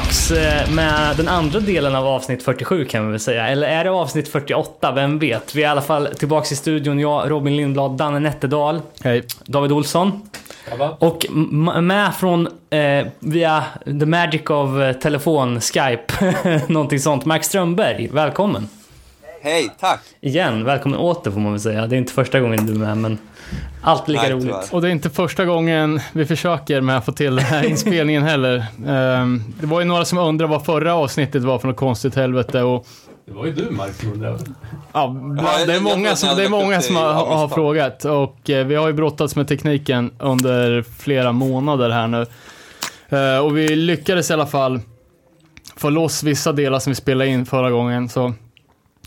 tillbaks eh, med den andra delen av avsnitt 47 kan vi väl säga. Eller är det avsnitt 48? Vem vet? Vi är i alla fall tillbaks i studion. Jag, Robin Lindblad, Danne Nätterdal, Hej. David Olsson. Och med från, eh, via the magic of eh, telefon, Skype, någonting sånt. Mark Strömberg, välkommen. Hej, tack! Igen, välkommen åter får man väl säga. Det är inte första gången du är med, men allt lika Nej, roligt. tyvärr. Och det är inte första gången vi försöker med att få till den här inspelningen heller. Ehm, det var ju några som undrade vad förra avsnittet var för något konstigt helvete och Det var ju du Mark som undrade. ja, det är många som, det är många som har, har frågat och eh, vi har ju brottats med tekniken under flera månader här nu. Eh, och vi lyckades i alla fall få loss vissa delar som vi spelade in förra gången så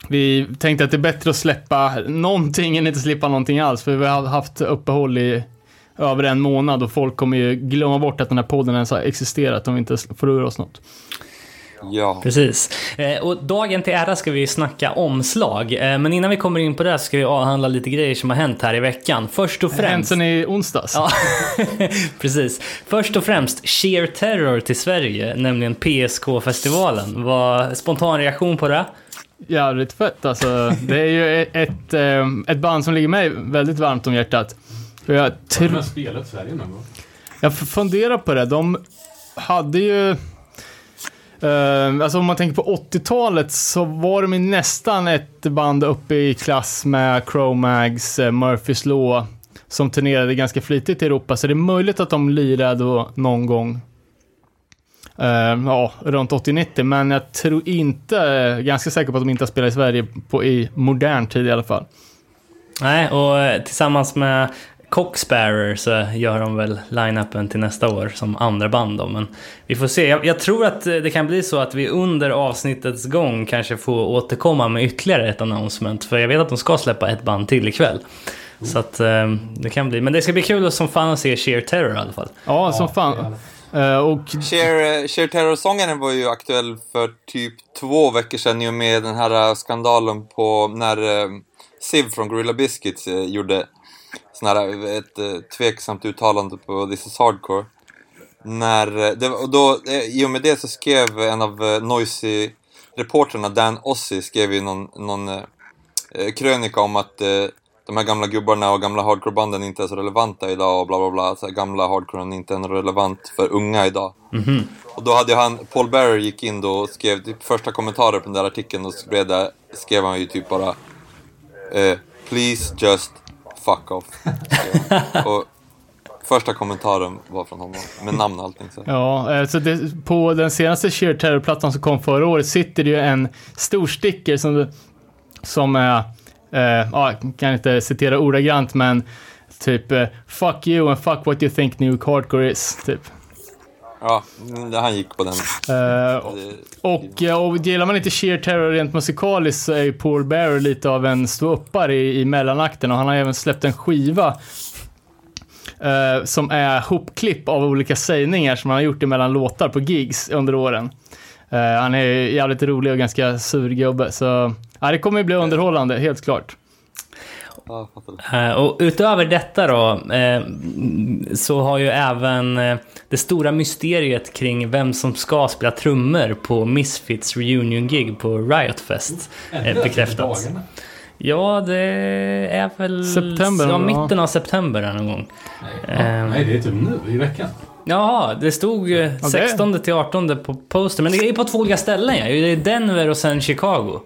vi tänkte att det är bättre att släppa någonting än inte släppa någonting alls för vi har haft uppehåll i över en månad och folk kommer ju glömma bort att den här podden ens har existerat om vi inte får ur oss något. Ja. Precis. Eh, och dagen till ära ska vi snacka omslag. Eh, men innan vi kommer in på det ska vi avhandla lite grejer som har hänt här i veckan. Först och Hänt främst... sen i onsdags. Ja, precis. Först och främst Sheer Terror till Sverige, nämligen PSK-festivalen. Vad spontan reaktion på det? Jävligt fett alltså. Det är ju ett, ett, eh, ett band som ligger mig väldigt varmt om hjärtat. För jag, Har tr- de spelat Sverige någon gång? jag funderar på det. De hade ju... Eh, alltså om man tänker på 80-talet så var de ju nästan ett band uppe i klass med Cro-Mags, eh, Murphys Law, som turnerade ganska flitigt i Europa. Så det är möjligt att de lirade någon gång ja, runt 80-90, men jag tror inte, eh, ganska säker på att de inte har spelat i Sverige på, i modern tid i alla fall. Nej, och eh, tillsammans med Cocksparrow så gör de väl line-upen till nästa år som andra band då, men vi får se. Jag, jag tror att eh, det kan bli så att vi under avsnittets gång kanske får återkomma med ytterligare ett announcement, för jag vet att de ska släppa ett band till ikväll. Så att eh, det kan bli, men det ska bli kul som fan att se Sheer Terror i alla fall. Ja, som fan. Eh, och Cher, eh, Terror-sångaren var ju aktuell för typ två veckor sedan ju med den här eh, skandalen på när Siv från Gorilla Biscuits gjorde sån här, ett tveksamt uttalande på This is Hardcore. När, det, och då, I och med det så skrev en av Noisy-reportrarna, Dan Ossi, skrev ju någon, någon eh, krönika om att eh, de här gamla gubbarna och gamla hardcorebanden inte är så relevanta idag och bla bla bla. Så här, gamla hardcoren inte är relevant för unga idag. Och då hade han, Paul Bearer gick in då och skrev typ första kommentarer på den där artikeln och skrev, där, skrev han ju typ bara eh, Please just fuck off. Och första kommentaren var från honom, med namn och allting. Så. Ja, eh, så det, på den senaste Sheer Terror-plattan som kom förra året sitter det ju en stor sticker som, som är, eh, ja, jag kan inte citera ordagrant, men typ eh, “Fuck you and fuck what you think new hardcore is”, typ. Ja, han gick på den. Eh, Det- och, eh, och gillar man inte Sheer Terror rent musikaliskt så är ju Paul Bearer lite av en ståuppare i, i mellanakten och han har även släppt en skiva eh, som är hopklipp av olika sägningar som han har gjort emellan låtar på gigs under åren. Eh, han är jävligt rolig och ganska sur gubbe, så ja, det kommer ju bli underhållande, helt klart. Ja. Eh, Och utöver detta då, eh, så har ju även eh, det stora mysteriet kring vem som ska spela trummor på Misfits reunion-gig på Riot Fest bekräftats. Ja, det är väl... September, Ja, ja. mitten av september någon gång. Nej, ja. Nej, det är typ nu i veckan. Jaha, det stod eh, det- 16 till 18 på poster, men det är på två olika ställen ja. Det är Denver och sen Chicago.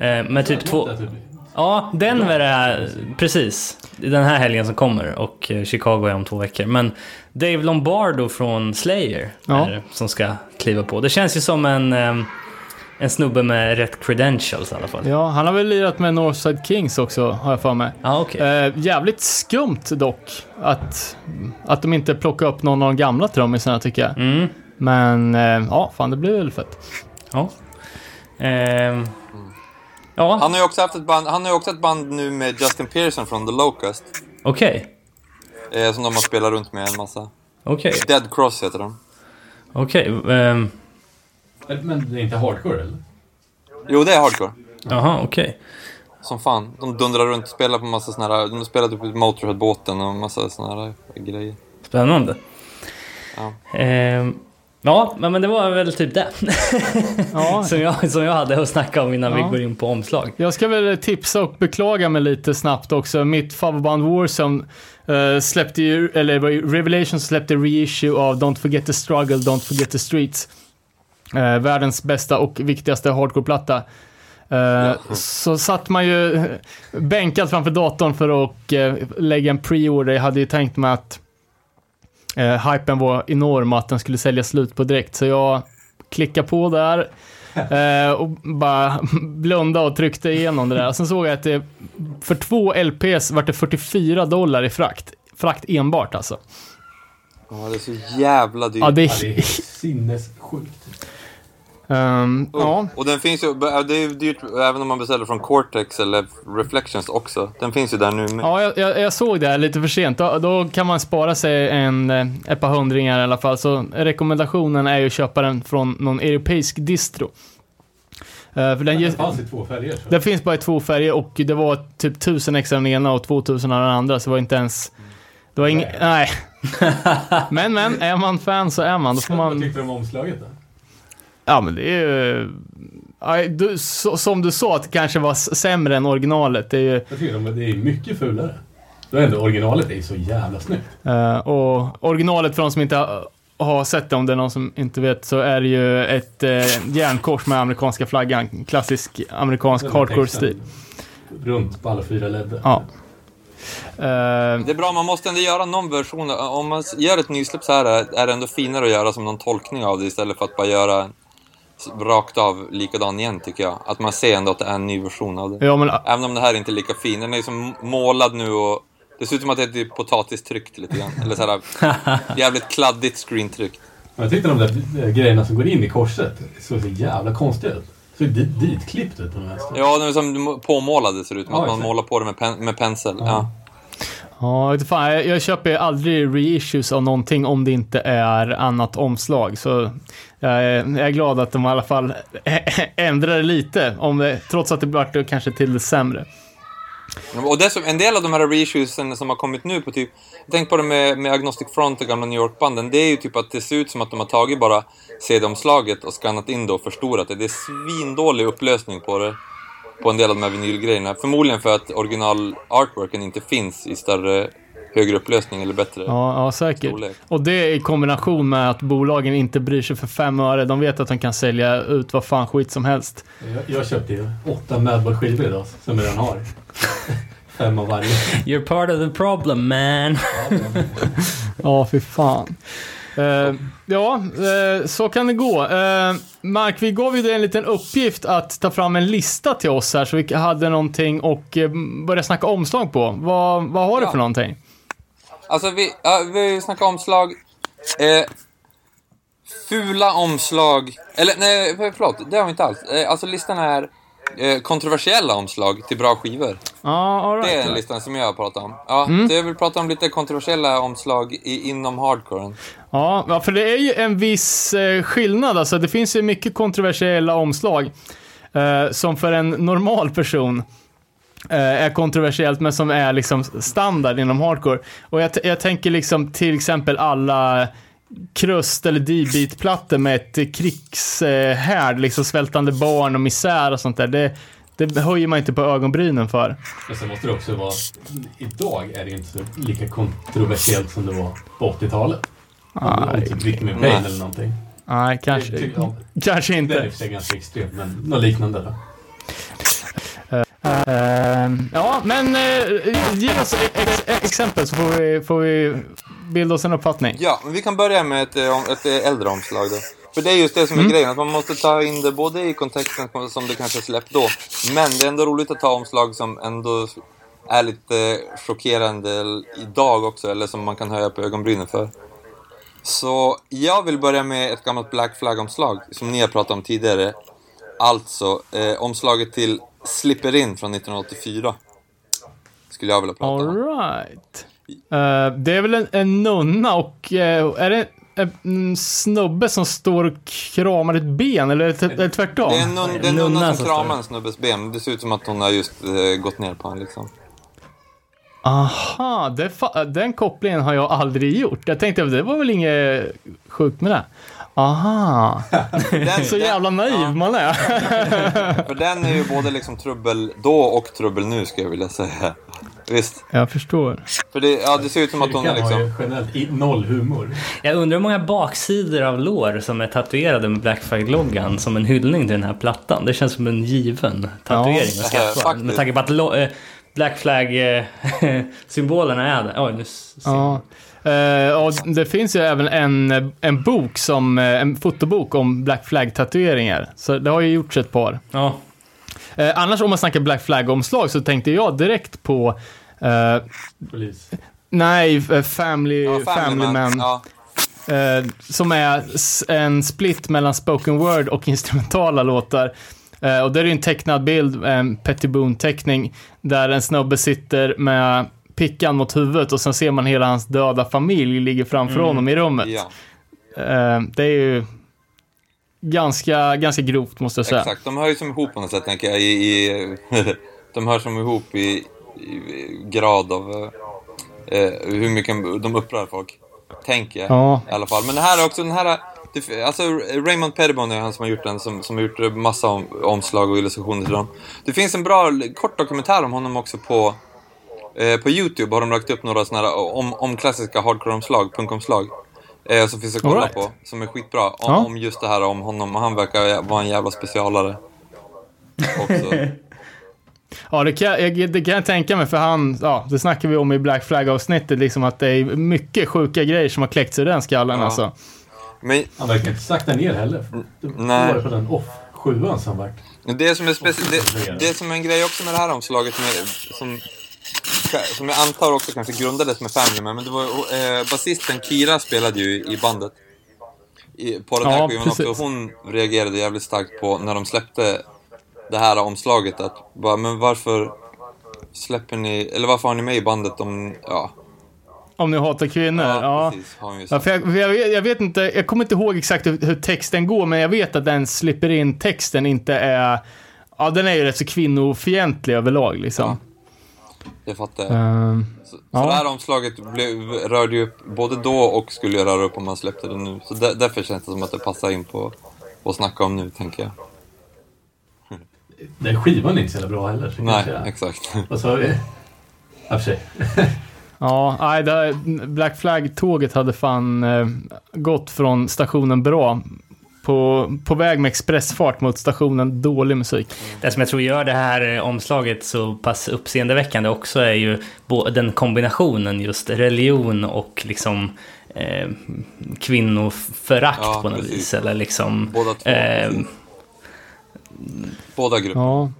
Eh, Med typ två... Typ- Ja, Denver är precis den här helgen som kommer och eh, Chicago är om två veckor. Men Dave Lombardo från Slayer Ja. är det som ska kliva på. Det känns ju som en, em, en snubbe med rätt credentials i alla fall. Ja, han har väl lirat med Northside Kings också, har jag för mig. Ja, okej. Eh, jävligt skumt dock, att, att de inte plockar upp någon av de gamla trummisarna tycker jag. Mm, Men eh, ja, fan det blir väl fett. ja. Ehm, ja, Han har ju också haft ett band, han har ju också ett band nu med Justin Pearson från The Locust. okej. Eh, som de har spelat runt med en massa. Okej, Dead Cross heter de. okej. ehm, Men det är inte hardcore eller? Jo, det är hardcore. Jaha, okej. Som fan. De dundrar runt och spelar på massa såna här... De spelar typ Motorhead-båten och massa såna här grejer. Spännande. Ja. Ehm, Ja, men det var väl typ det. Ja, som, jag, som jag hade att snacka om innan Ja. vi går in på omslag. Jag ska väl tipsa och beklaga mig lite snabbt också. Mitt favoritband Warzone uh, släppte ju, eller Revelation släppte reissue av Don't Forget the Struggle, Don't Forget the Streets. Eh, världens bästa och viktigaste hardcore-platta. Eh, Så satt man ju bänkad framför datorn för att eh, lägga en pre-order. Jag hade ju tänkt mig att uh, hypen var enorm att den skulle sälja slut på direkt. Så jag klickade på där eh, och bara blundade och tryckte igenom det där. Sen såg jag att det för två LPs vart det 44 dollar i frakt. Frakt enbart alltså. Ja, det är så jävla dyrt. Ja, det Ja, det är... är sinnessjukt. Ehm, Och, ja. och den finns ju, det är ju dyrt även om man beställer från Cortex eller Reflections också. Den finns ju där nu med. Ja, jag, jag, jag såg det här lite för sent. Då, då kan man spara sig en, eh, ett par hundringar i alla fall. Så rekommendationen är ju att köpa den från någon europeisk distro. Eh, för den, Den fanns i två färger. Den finns bara i två färger och det var typ 1000 extra den ena och 2000 av den andra. Så det var inte ens... Det var inget... Nej. men, men, är man fan så är man. Då får Vad man... tyckte du om omslaget då? Ja, men det är ju... Ja, du, så, som du sa, att det kanske var sämre än originalet. Det är ju... Jag tycker de- det är mycket fulare. Då är ändå originalet är ju så jävla snyggt. Eh, och originalet för de som inte ha- har sett det, om det är någon som inte vet, så är det ju ett uh, järnkors med amerikanska flaggan. Klassisk amerikansk hardcore-stil. Runt på alla fyra ledder. Ja. Eh, Det är bra, man måste ändå göra någon version. Om man gör ett nysläpp så här är det ändå finare att göra som någon tolkning av det istället för att bara göra rakt av likadan igen tycker jag. Att man ser ändå att det är en ny version av det. ja, men Även om det här inte är lika fin. Den är ju som målad nu och det ser ut som att det är typ potatistryckt lite grann. Eller så här jävligt kladdigt screentryckt. Jag tyckte de där eh, grejerna som går in i korset såg så jävla konstiga ut. Såg dit, ditklippt ut på något vänster. Ja, de är som påmålade ser ut som. Ja, att man målar på det med, pen, med pensel. Ja. Ja, du fan, jag, jag köper aldrig reissues av någonting om det inte är annat omslag. Så jag är, jag är glad att de i alla fall ändrade lite, om det, trots att det blev kanske till det sämre. Och dessutom, en del av de här reissuesen som har kommit nu på typ... tänk på det med, med Agnostic Front och gamla New York-banden. Det är ju typ att det ser ut som att de har tagit bara CD-omslaget och skannat in det och förstorat det. Det är svindålig upplösning på det. På en del av de här vinylgrejerna. Förmodligen för att original artworken inte finns i större, högre upplösning eller bättre. Ja, ja säkert. Storlek. Och det i kombination med att bolagen inte bryr sig för fem öre. De vet att de kan sälja ut vad fan skit som helst. Jag, jag köpte ju åtta Madball-skivor idag som jag redan har. Fem av varje. You're part of the problem man. Ja, fy fan. Eh, ja, eh, så kan det gå. Uh, Mark, vi gav ju dig en liten uppgift att ta fram en lista till oss här så vi hade någonting och uh, börja snacka omslag på. Vad, vad har du Ja. för någonting? Alltså vi, ja, vi snackar omslag. Eh, fula omslag. Eller nej, förlåt. Det har vi inte alls. Eh, alltså listan är eh, kontroversiella omslag till bra skivor. Ja, all Det är right. en listan som jag pratar om. Ja, Mm. så jag vill prata om lite kontroversiella omslag i, inom hardcoren. Ja, för det är ju en viss eh, skillnad. Alltså, det finns ju mycket kontroversiella omslag eh, som för en normal person är kontroversiellt, men som är liksom standard inom hardcore. Och jag, jag tänker liksom till exempel alla krust eller D-beat-plattor med ett krigshärd, liksom svältande barn och misär och sånt där. Det, det höjer man inte på ögonbrynen för. Men sen måste det också vara... Idag är det inte så lika kontroversiellt som det var på 80-talet. Om Nej, typ Rick med eller någonting. nej kanske, ty- ja, kanske Det är inte. för sig ganska extremt, men något liknande då. Eh, ja, men uh, ge oss ex exempel så får vi, får vi bilda oss en uppfattning. Ja, men vi kan börja med ett, eh, ett eh, äldre omslag då. För det är just det som är Mm. grejen, att man måste ta in det både i kontexten som det kanske släppt då, men det är ändå roligt att ta omslag som ändå är lite chockerande idag också, eller som man kan höja på ögonbrynen för. Så jag vill börja med ett gammalt Black Flag-omslag, som ni har pratat om tidigare. Alltså, eh, omslaget till Slipper In från 1984. Skulle jag vilja prata om. Alright. Uh, det är väl en, en nunna och eh, är det en, en snubbe som står och kramar ett ben eller, är det- tvärtom? Det är en, nun, det är en Nunna nunna som kramar en snubbes ben. Det ser ut som att hon har just eh, gått ner på honom liksom. Aha, den kopplingen har jag aldrig gjort. Jag tänkte att det var väl inget sjukt med det. Aha. Den, Så jävla naiv ja, man är. För den är ju både liksom trubbel då och trubbel nu, skulle jag vilja säga. Visst. Jag förstår. För det, ja, det ser ut som att hon är Kyrkan har liksom... ju generellt i- noll humor. Jag undrar hur många baksidor av lår som är tatuerade med Black Flag-loggan som en hyllning till den här plattan. Det känns som en given tatuering att Ja, skaffa. faktiskt. med tanke på att eh, Black Flag-symbolerna är där. Oj, nu ser Ja. Eh, och det finns ju även en, en bok som, eh, en fotobok om Black Flag-tatueringar. Så det har ju gjorts ett par. Ja, Eh, annars om man snackar Black Flag-omslag så tänkte jag direkt på Polis. Nej, Family, Ja, family, Man. Ja, Eh, som är en split mellan spoken word och instrumentala låtar. Eh, och där är det en tecknad bild, en Pettiboon-teckning, där en snubbe sitter med pickan mot huvudet och sen ser man hela hans döda familj ligger framför honom i rummet. ja, Eh, det är ju ganska, ganska grovt måste jag säga. exakt. De hör ju som ihop på något sätt, tänker jag. I, i, de hör som ihop i, i grad av eh, eh, hur mycket de upprör folk. Tänker jag Ja. i alla fall. Men det här är också den här... Alltså Raymond Pettibone är han som har gjort den, som, som har gjort massa om, omslag och illustrationer till dem. Det finns en bra kort dokumentär om honom också på, eh, på YouTube. Har de lagt upp några sådana här om, om klassiska hardcore-omslag, punkomslag. Eh, som finns att kolla right. på, som är skitbra. Om, Ja. om just det här om honom. Han verkar vara en jävla specialare. Också. Ja, det kan, jag, det kan jag tänka mig, för han, ja, det snackar vi om i Black Flag-avsnittet, liksom att det är mycket sjuka grejer som har kläckts ur den skallen Ja. alltså. Men Han verkar inte sakta ner heller. Nej. var på den off sjuan som vart. Det som är, speci- det, det som är en grej också med det här omslaget med, som, som jag antar också kanske grundades med Family Man, men det var eh, basisten Kira spelade ju i bandet. I, här Ja, också. precis. Hon reagerade jävligt starkt på när de släppte det här omslaget att bara, men varför släpper ni, eller varför har ni med i bandet om, ja. Om ni hatar kvinnor. Ja, Ja. Ja, för jag, för jag, jag vet inte, jag kommer inte ihåg exakt hur, hur texten går, men jag vet att den slipper in texten inte är... Ja, den är ju rätt så kvinnofientlig överlag liksom. Det fattar jag. Ehm, Så, Ja. så det här omslaget blev, rörde ju upp både då och skulle röra upp om man släppte det nu. Så där, därför känns det som att det passar in på att snacka om nu, tänker jag. Den skivan är inte så jävla bra heller. så Nej, jag- exakt. Och så... eh, Ja, för sig. ja, nej, det, Black Flag-tåget hade fan eh, gått från stationen bra på, på väg med expressfart mot stationen dålig musik. Det som jag tror gör det här eh, omslaget så pass uppseendeväckande också är ju den kombinationen just religion och liksom eh, kvinnoförakt Ja, på något precis. vis. Eller liksom... Båda två. eh, Båda grupper. Ja.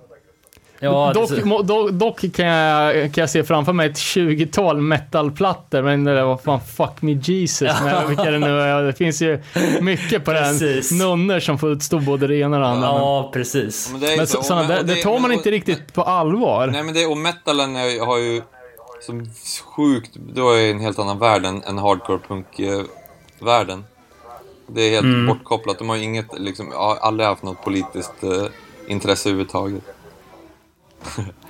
Ja, dock, må- dock, dock kan, jag, kan jag se framför mig ett 20-tal metalplattor, men det där var fan Fuck Me Jesus, men vilka det nu är. Det finns ju mycket på den. Nunnor som får utstå både det ena och det andra. ja, precis. Men det, Men så, såna, det, det tar man inte riktigt på allvar. Nej, men det, och metalen är, har ju som sjukt, då är en helt annan värld än, än hardcore punk-världen. Det är helt Mm. bortkopplat. De har ju inget, liksom, har aldrig haft något politiskt eh, intresse överhuvudtaget.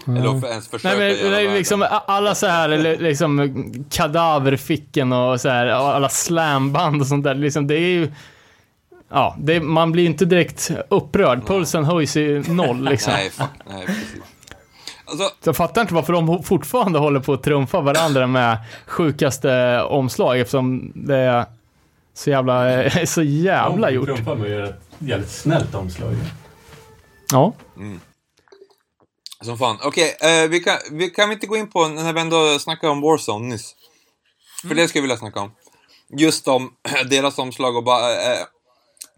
Eller ens försöka Nej, men, göra liksom alla så här, liksom kadaverficken och så här, alla slamband och sånt där. Liksom, det är ju... Ja, det, man blir inte direkt upprörd. Pulsen höjs i noll liksom. Nej, fuck, nej, precis. Alltså, Så jag fattar inte varför de fortfarande håller på att trumfa varandra med sjukaste omslag eftersom det är så jävla, så jävla gjort. Trumfa med att göra ett jävligt snällt omslag. Ja. Som fan. Okej, eh, vi, kan, vi kan inte gå in på, när vi ändå snackade om Warzone nyss. För det skulle jag vilja snacka om. Just om deras omslag och bara eh,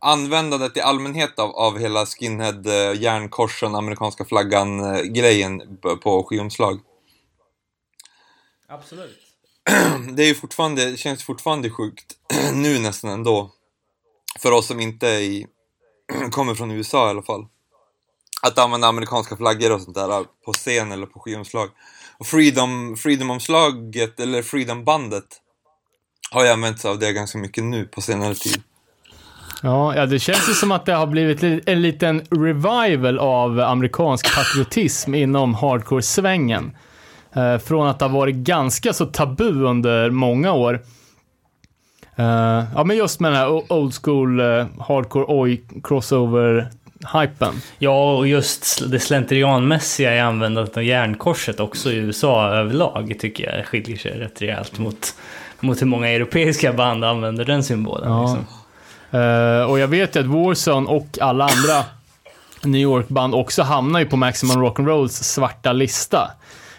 användandet i allmänhet av, av hela skinhead, eh, järnkorsen, amerikanska flaggan-grejen på skivomslag. Absolut. Det är ju fortfarande, känns fortfarande sjukt nu nästan ändå. För oss som inte är i, kommer från USA i alla fall. Att använda amerikanska flaggor och sånt där äh, på scen eller på skivomslag. Och Freedom, Freedom-omslaget, eller Freedom-bandet, har ju använt av det ganska mycket nu på senare tid. Ja, ja, det känns ju som att det har blivit en liten revival av amerikansk patriotism inom hardcore-svängen. Eh, från att ha varit ganska så tabu under många år. Eh, ja, men just med den här old school eh, hardcore, oj, crossover, crossover-hypen. Ja, och just det slentrianmässiga i användandet av järnkorset också i USA överlag tycker jag skiljer sig rätt rejält mot, mot hur många europeiska band använder den symbolen. Ja. Liksom. Eh, och jag vet ju att Warzone och alla andra New York-band också hamnar ju på Maximum Rock'n'Rolls svarta lista.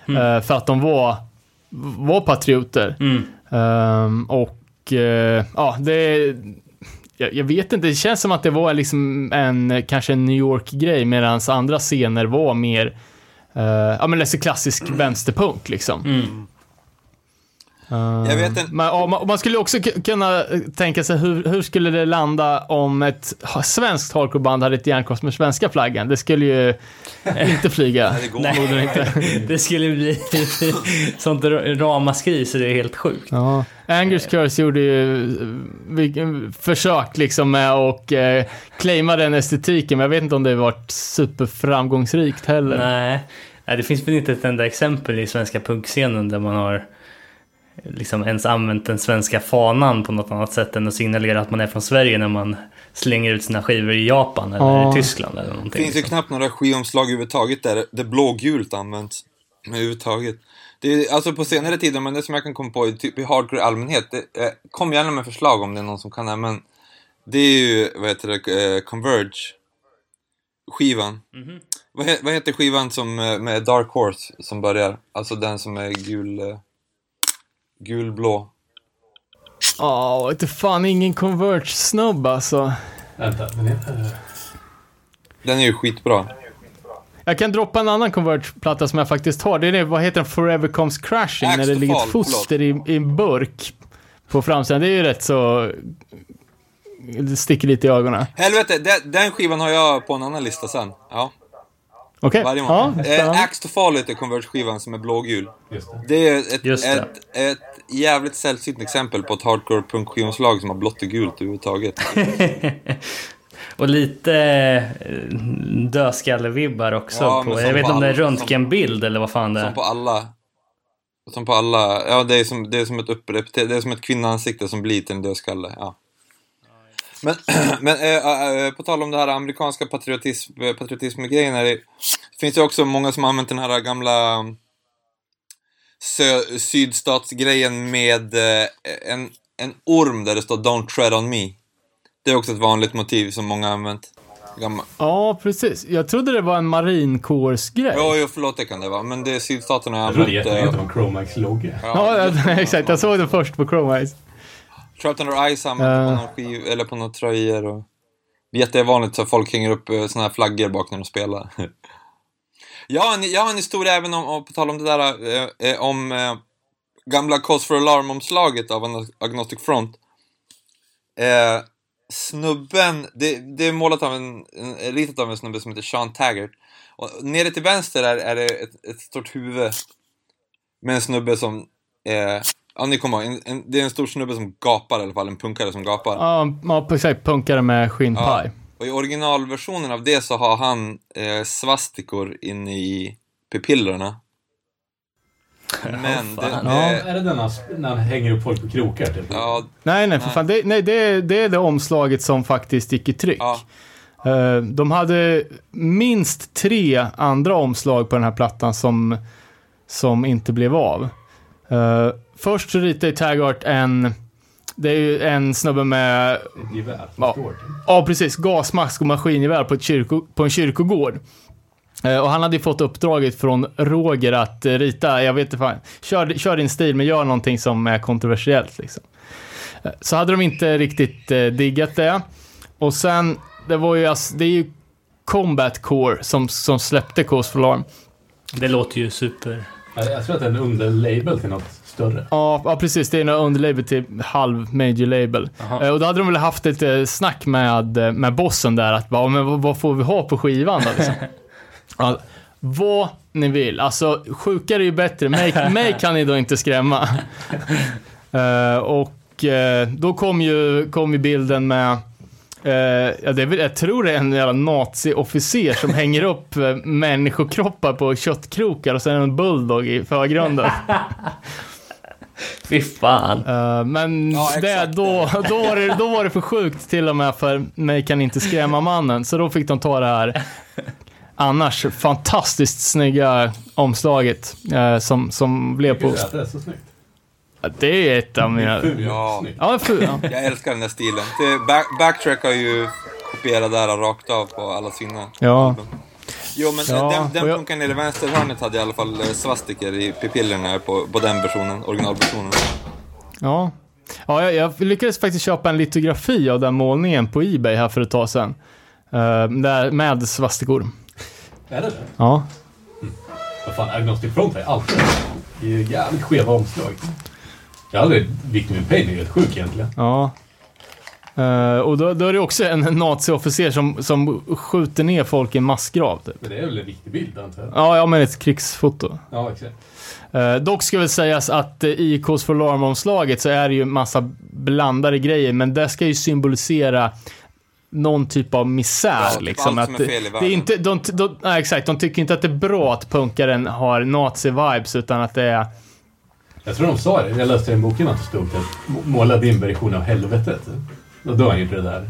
Eh, för att de var, var patrioter. Mm. Ehm, och eh, ja, det... Jag, jag vet inte, det känns som att det var liksom en, kanske en New York-grej medan andra scener var mer, uh, ja men alltså klassisk vänsterpunk liksom. Mm. Ehm, Jag vet inte. Men, ja, man, man skulle också kunna tänka sig hur, hur skulle det landa om ett svenskt hardcoreband hade ett järnkors med svenska flaggan? Det skulle ju inte flyga. Nej, det går Förmodligen inte. Det skulle bli sånt ra- ramaskri så det är helt sjukt. Ja. Angers Curse gjorde ju eh, försök liksom med att eh, claima den estetiken, men jag vet inte om det har varit superframgångsrikt heller. Nej. Nej, det finns väl inte ett enda exempel i svenska punkscenen där man har liksom ens använt den svenska fanan på något annat sätt än att signalera att man är från Sverige när man slänger ut sina skivor i Japan eller Ja. i Tyskland eller Det någonting. finns ju liksom. knappt några skivomslag överhuvudtaget där det blågult används. Överhuvudtaget. Det är, alltså på senare tid, men det som jag kan komma på i, typ i hardcore allmänhet, det, eh, kom gärna med förslag om det är någon som kan det, men det är ju, vad heter det, eh, Converge. Skivan. Mhm. Vad, he, vad heter skivan som, eh, med Dark Horse som börjar? Alltså den som är gul, eh, gulblå. Ja, inte fan ingen Converge-snubb alltså. Vänta, den heter... Den är ju skitbra. Jag kan droppa en annan Converge-platta som jag faktiskt har. Det är det, vad heter den? Forever Comes Crashing, Axe när det ligger ett foster i, i en burk på framsidan. Det är ju rätt så... Det sticker lite i ögonen. Helvete, den, den skivan har jag på en annan lista sen. Ja, Okej, varje ja, eh. Axe to Fall heter Converge-skivan som är blågul. Just det. Det är ett, Just det. ett, ett jävligt sällsynt exempel på ett hardcore punkskivomslag som har blått och gult överhuvudtaget. Och lite eh, dödskallevibbar också. Ja, på, som jag vet inte om det är som- röntgenbild eller vad fan det Som är. på alla... Som på alla... Ja, det är som, det är som ett upprepeter... Det är som ett kvinnoansikte som blir till en dödskalle. Ja. Men, men äh, äh, på tal om det här amerikanska patriotism, patriotism-grejen det finns det också många som har använt den här gamla sö, sydstatsgrejen med äh, en, en orm där det står Don't tread on me. Det är också ett vanligt motiv som många har använt. Gammal. Ja, precis. Jag trodde det var en marinkårsgrej. Jo, jo, förlåt, det kan det vara. Men det är sydstaterna har Jag trodde använt... jättemycket det var Chromax logga. Ja, ja, exakt. Jag såg det först på Eyes. Trout Under Ice använder på Eh. någon skiv, eller på några tröjor och... Det är jättevanligt så folk hänger upp eh, såna här flaggor bak när de spelar. jag, har en, jag har en historia även om, på tal om det där, eh, eh, om eh, gamla Cause for Alarm-omslaget av Agno- Agnostic Front. Eh, snubben, det, det är målat av en, en, ritat av en snubbe som heter Sean Taggart. Och nere till vänster är, är det ett, ett stort huvud med en snubbe som eh, Ja, ni kommer ihåg. En, en, det är en stor snubbe som gapar i alla fall. En punkare som gapar. Ja, ja exakt. Punkare med skinnpaj. Och i originalversionen av det så har han eh, svastikor inne i pupillerna. Men det, det, Ja. Är det denna när han hänger upp folk på krokar? Typ? ja, Nej, nej, för Nej. fan. Det, nej, det, det är det omslaget som faktiskt gick i tryck. ja, Eh, De hade minst tre andra omslag på den här plattan som, som inte blev av. Eh, Först så ritade Taggart en, det är ju en snubbe med, gevär Ja. ja precis, gasmask och maskingevär på, kyrko, på en kyrkogård. Eh, Och han hade ju fått uppdraget från Roger att eh, rita, jag vet inte fan, kör, kör din stil men gör någonting som är kontroversiellt liksom. Eh, Så hade de inte riktigt eh, diggat det. Och sen, det var ju, alltså, det är ju Combat Core som, som släppte Cause for Alarm. Det låter ju super. Jag, jag tror att det är en underlabel till något större. Ja, ja precis. Det är en underlabel till halv major label. Jaha. Eh, Och då hade de väl haft lite snack med, eh, med bossen där att bara, men vad, får vi ha på skivan då liksom? ja, vad ni vill. Alltså, sjukare är ju bättre. Mig, mig kan ni då inte skrämma. Eh, och eh, då kom ju, kom ju bilden med eh, ja, det är väl, jag tror det är en jävla nazi-officer som hänger upp eh, människokroppar på köttkrokar och sen en bulldog i förgrunden. Fy fan. Eh, men Ja, det, då, då, var det, då var det för sjukt till och med för mig kan inte skrämma mannen. Så då fick de ta det här annars fantastiskt snygga omslaget eh, som, som blev på... det är så snyggt? Ja, Det är ett av mina... Ja. Ja, för, ja. Jag älskar den där stilen. Back, Backtrack har ju kopierat det här rakt av på alla sina Ja. album. Jo, men Ja, den, den jag- punkaren nere i vänsterhörnet hade i alla fall eh, svastiker i pupillerna på, på den versionen, originalversionen. Ja, ja jag, jag lyckades faktiskt köpa en litografi av den målningen på Ebay här för ett tag sedan. Uh, där, med svastikor. Är det det? Ja. Vad fan, Agnostic Front har ju alltid Det är jävligt skeva omslag. Jag har aldrig... Victim in Pain är helt sjuk egentligen. Ja. Eh, och då, då är det också en naziofficer som, som skjuter ner folk i en massgrav. Typ. Men det är väl en viktig bild antar jag? Ja, ja, men ett krigsfoto. Ja, exakt. Eh, dock ska väl sägas att uh, i Cause for Alarm-omslaget så är det ju massa blandade grejer, men det ska ju symbolisera någon typ av misär. Ja, typ liksom. allt som är det- fel i det är världen. inte, de, de, nej, exakt, de tycker inte att det är bra att punkaren har nazi-vibes, utan att det är... Jag tror de sa det. Jag läste i en boken att det stod att må- måla din version av helvetet. Och då har han gjort det där.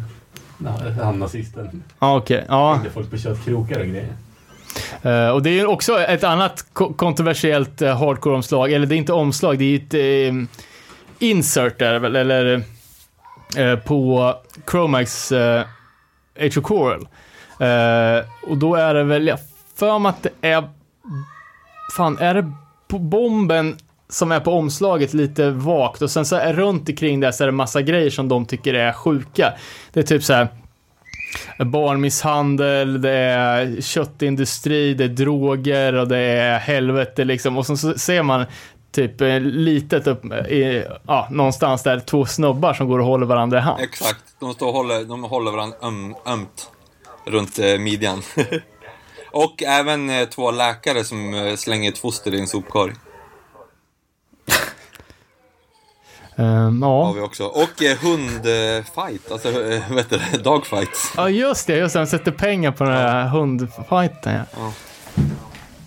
Han nazisten. Ja, okej. Ja. Folk på köttkrokar och grejer. Eh, och det är ju också ett annat ko- kontroversiellt uh, hardcore-omslag, eller det är inte omslag, det är ett uh, insert är det väl, eller eh, på Chromax uh, of Coral. Eh, och då är det väl, jag för mig att det är, fan, är det på bomben som är på omslaget lite vagt och sen så är runt omkring det så är det massa grejer som de tycker är sjuka. Det är typ så här barnmisshandel, det är köttindustri, det är droger och det är helvete liksom. Och sen så ser man typ eh, litet upp i, ja, någonstans där två snubbar som går och håller varandra i hand. Exakt, de står och håller, de håller varandra öm, ömt runt eh, midjan. och även eh, två läkare som eh, slänger ett foster i en sopkorg. Har ja. vi också. Och eh, hundfight, alltså eh, vet du det, dogfights. ja, just det, just det. De sätter pengar på den här hundfighten. Ja.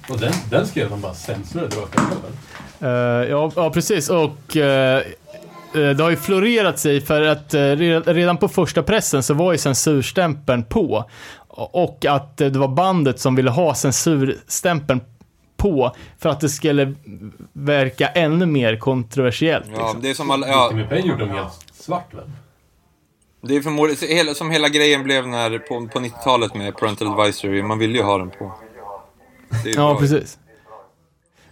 Och den, den skrev de bara censurerade rakt av. Eh, ja, ja, precis. Och eh, det har ju florerat sig för att re- redan på första pressen så var ju censurstämpeln på. Och att det var bandet som ville ha censurstämpeln på för att det skulle verka ännu mer kontroversiellt. Ja, Liksom. det är som alla, ja, Pain gjorde de helt svart väl? det är förmodligen, som hela grejen blev när, på, på 90-talet med Parental Advisory, man ville ju ha den på. Ja, bra. precis.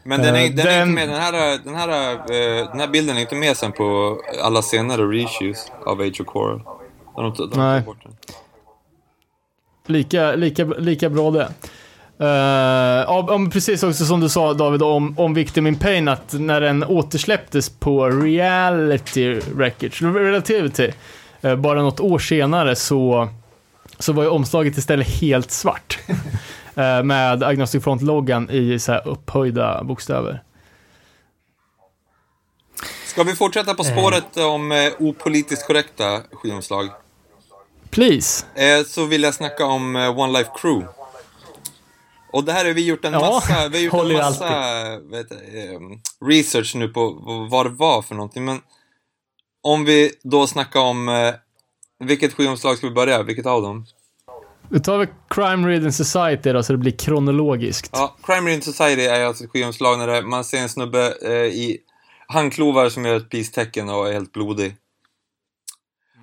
Men den är, Eh, den är den- inte med, den här, den, här, eh, den här bilden är inte med sen på alla senare reissues av Age of Coral. De de har Nej. tagit bort den. Lika, lika, lika bra det. Uh, ja, ja, precis också som du sa David om, om Victim in Pain, att när den återsläpptes på Reality Records, Relativity, eh, bara något år senare så, så var ju omslaget istället helt svart. Eh, med Agnostic Front-loggan i så här upphöjda bokstäver. Ska vi fortsätta på spåret om eh, opolitiskt korrekta skivomslag? Please. Så vill jag snacka om One Life Crew. Och det här har vi gjort en Ja, massa, vi har gjort en massa vet, eh, research nu på vad det var för någonting. Men om vi då snackar om eh, vilket skivomslag ska vi börja? Vilket av dem? Vi tar väl Crime Ridden Society då, så det blir kronologiskt. Ja, Crime Ridden Society är alltså ett skivomslag när man ser en snubbe eh, i handklovar som gör ett peace-tecken och är helt blodig.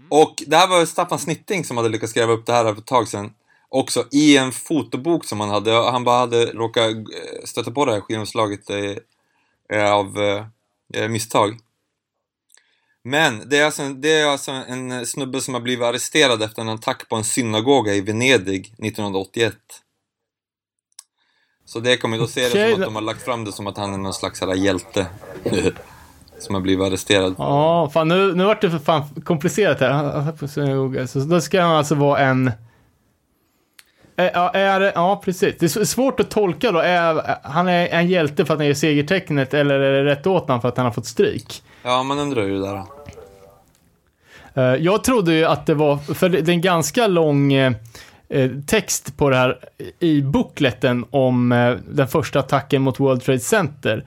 Och det här var Staffan Snitting som hade lyckats gräva upp det här för ett tag sedan. Också i en fotobok som han hade. Han bara hade råkat eh, stöta på det här skivomslaget eh, eh, av eh, misstag. Men det är, alltså, det är alltså en snubbe som har blivit arresterad efter en attack på en synagoga i Venedig 1981. Så det kommer då se det som att de har lagt fram det som att han är någon slags här hjälte. som har blivit arresterad. Ja, fan nu, nu vart det för fan komplicerat här. Så då ska han alltså vara en... Eh, Ja, är ja, precis. Det är svårt att tolka då. Är, han är en hjälte för att han gör segertecknet eller är det rätt åt honom för att han har fått stryk? Ja, man undrar ju det där. Eh, Jag trodde ju att det var, för det är en ganska lång eh, text på det här i bookletten om den första attacken mot World Trade Center.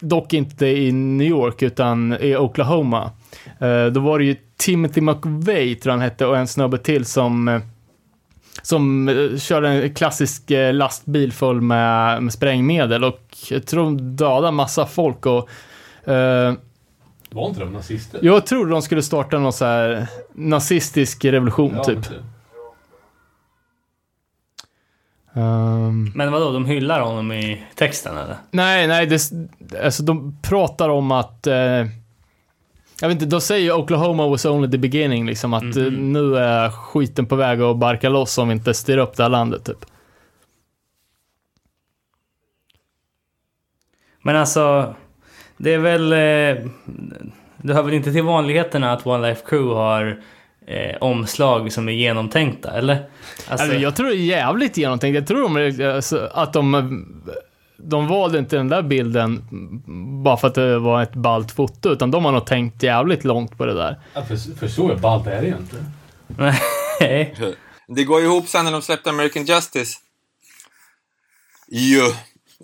Dock inte i New York utan i Oklahoma. Då var det ju Timothy McVeigh, tror han hette, och en snubbe till som som eh, körde en klassisk eh, lastbil full med, med sprängmedel och jag tror de dödade massa folk och eh, Var inte de nazister? jag tror de skulle starta någon så här nazistisk revolution Ja, typ. men. Ehm, Men vadå, de hyllar honom i texten eller? nej, nej, det, alltså de pratar om att eh, jag vet inte, de säger Oklahoma was only the beginning liksom att eh, nu är skiten på väg att barka loss om vi inte styr upp det här landet typ. Men alltså, det är väl... Eh, det hör väl inte till vanligheterna att One Life Crew har eh, omslag som är genomtänkta, eller? Alltså, Alltså, jag tror det är jävligt genomtänkt. Jag tror de, alltså, att de, de valde inte den där bilden bara för att det var ett ballt foto, utan de har nog tänkt jävligt långt på det där. Ja, för, för så ballt är det ju inte. Nej. Det går ju ihop sen när de släppte American Justice. Jo.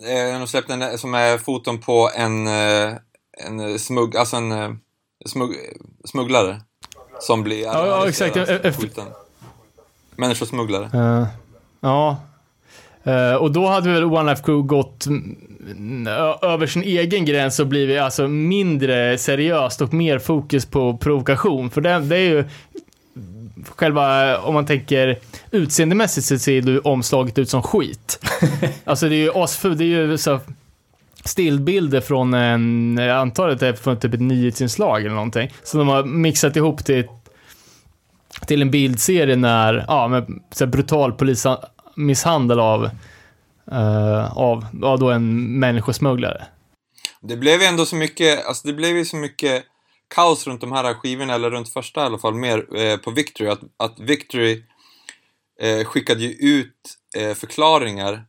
Eh, De släppte en som är foton på en, eh, en smugg, alltså en eh, smugg, smugglare. Som blir Ja, ja, exakt. skjuten. Människosmugglare. Eh, ja. Eh, och då hade väl One Life Crew gått över sin egen gräns och blivit alltså mindre seriöst och mer fokus på provokation. För det, det är ju själva, om man tänker utseendemässigt så ser ju omslaget ut som skit. alltså det är ju asfult, det är ju så stillbilder från en, jag antar att det är från typ ett nyhetsinslag eller någonting. Så de har mixat ihop till till en bildserie när, ja, med så brutal misshandel av, uh, av, av då en människosmugglare. Det blev ju ändå så mycket, alltså det blev ju så mycket kaos runt de här skivorna, eller runt första i alla fall, mer eh, på Victory. Att, att Victory eh, skickade ju ut eh, förklaringar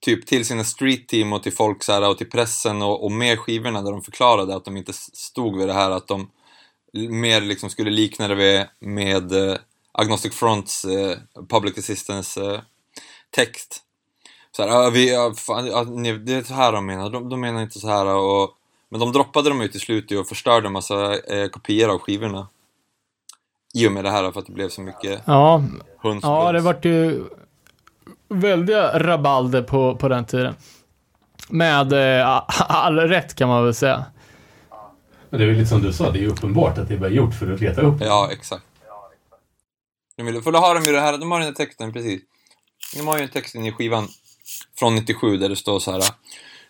typ till sina street team och till folk så här, och till pressen och, och med skivorna där de förklarade att de inte stod vid det här, att de mer liksom skulle likna det med, med eh, Agnostic Fronts eh, Public Assistance eh, text. Så här, vi, fan, det är så här de menar, de, de menar inte så här och men de droppade dem ju till slut och förstörde en massa eh, kopior av skivorna. I och med det här för att det blev så mycket Ja, höns ja det vart ju väldiga rabalder på, på den tiden. Med eh, all rätt kan man väl säga. Men det är väl lite som du sa, det är ju uppenbart att det är bara gjort för att leta upp Ja, exakt. De vill, för då har de ju det här, de har den här texten precis. De har ju en text i skivan från 97 där det står så här.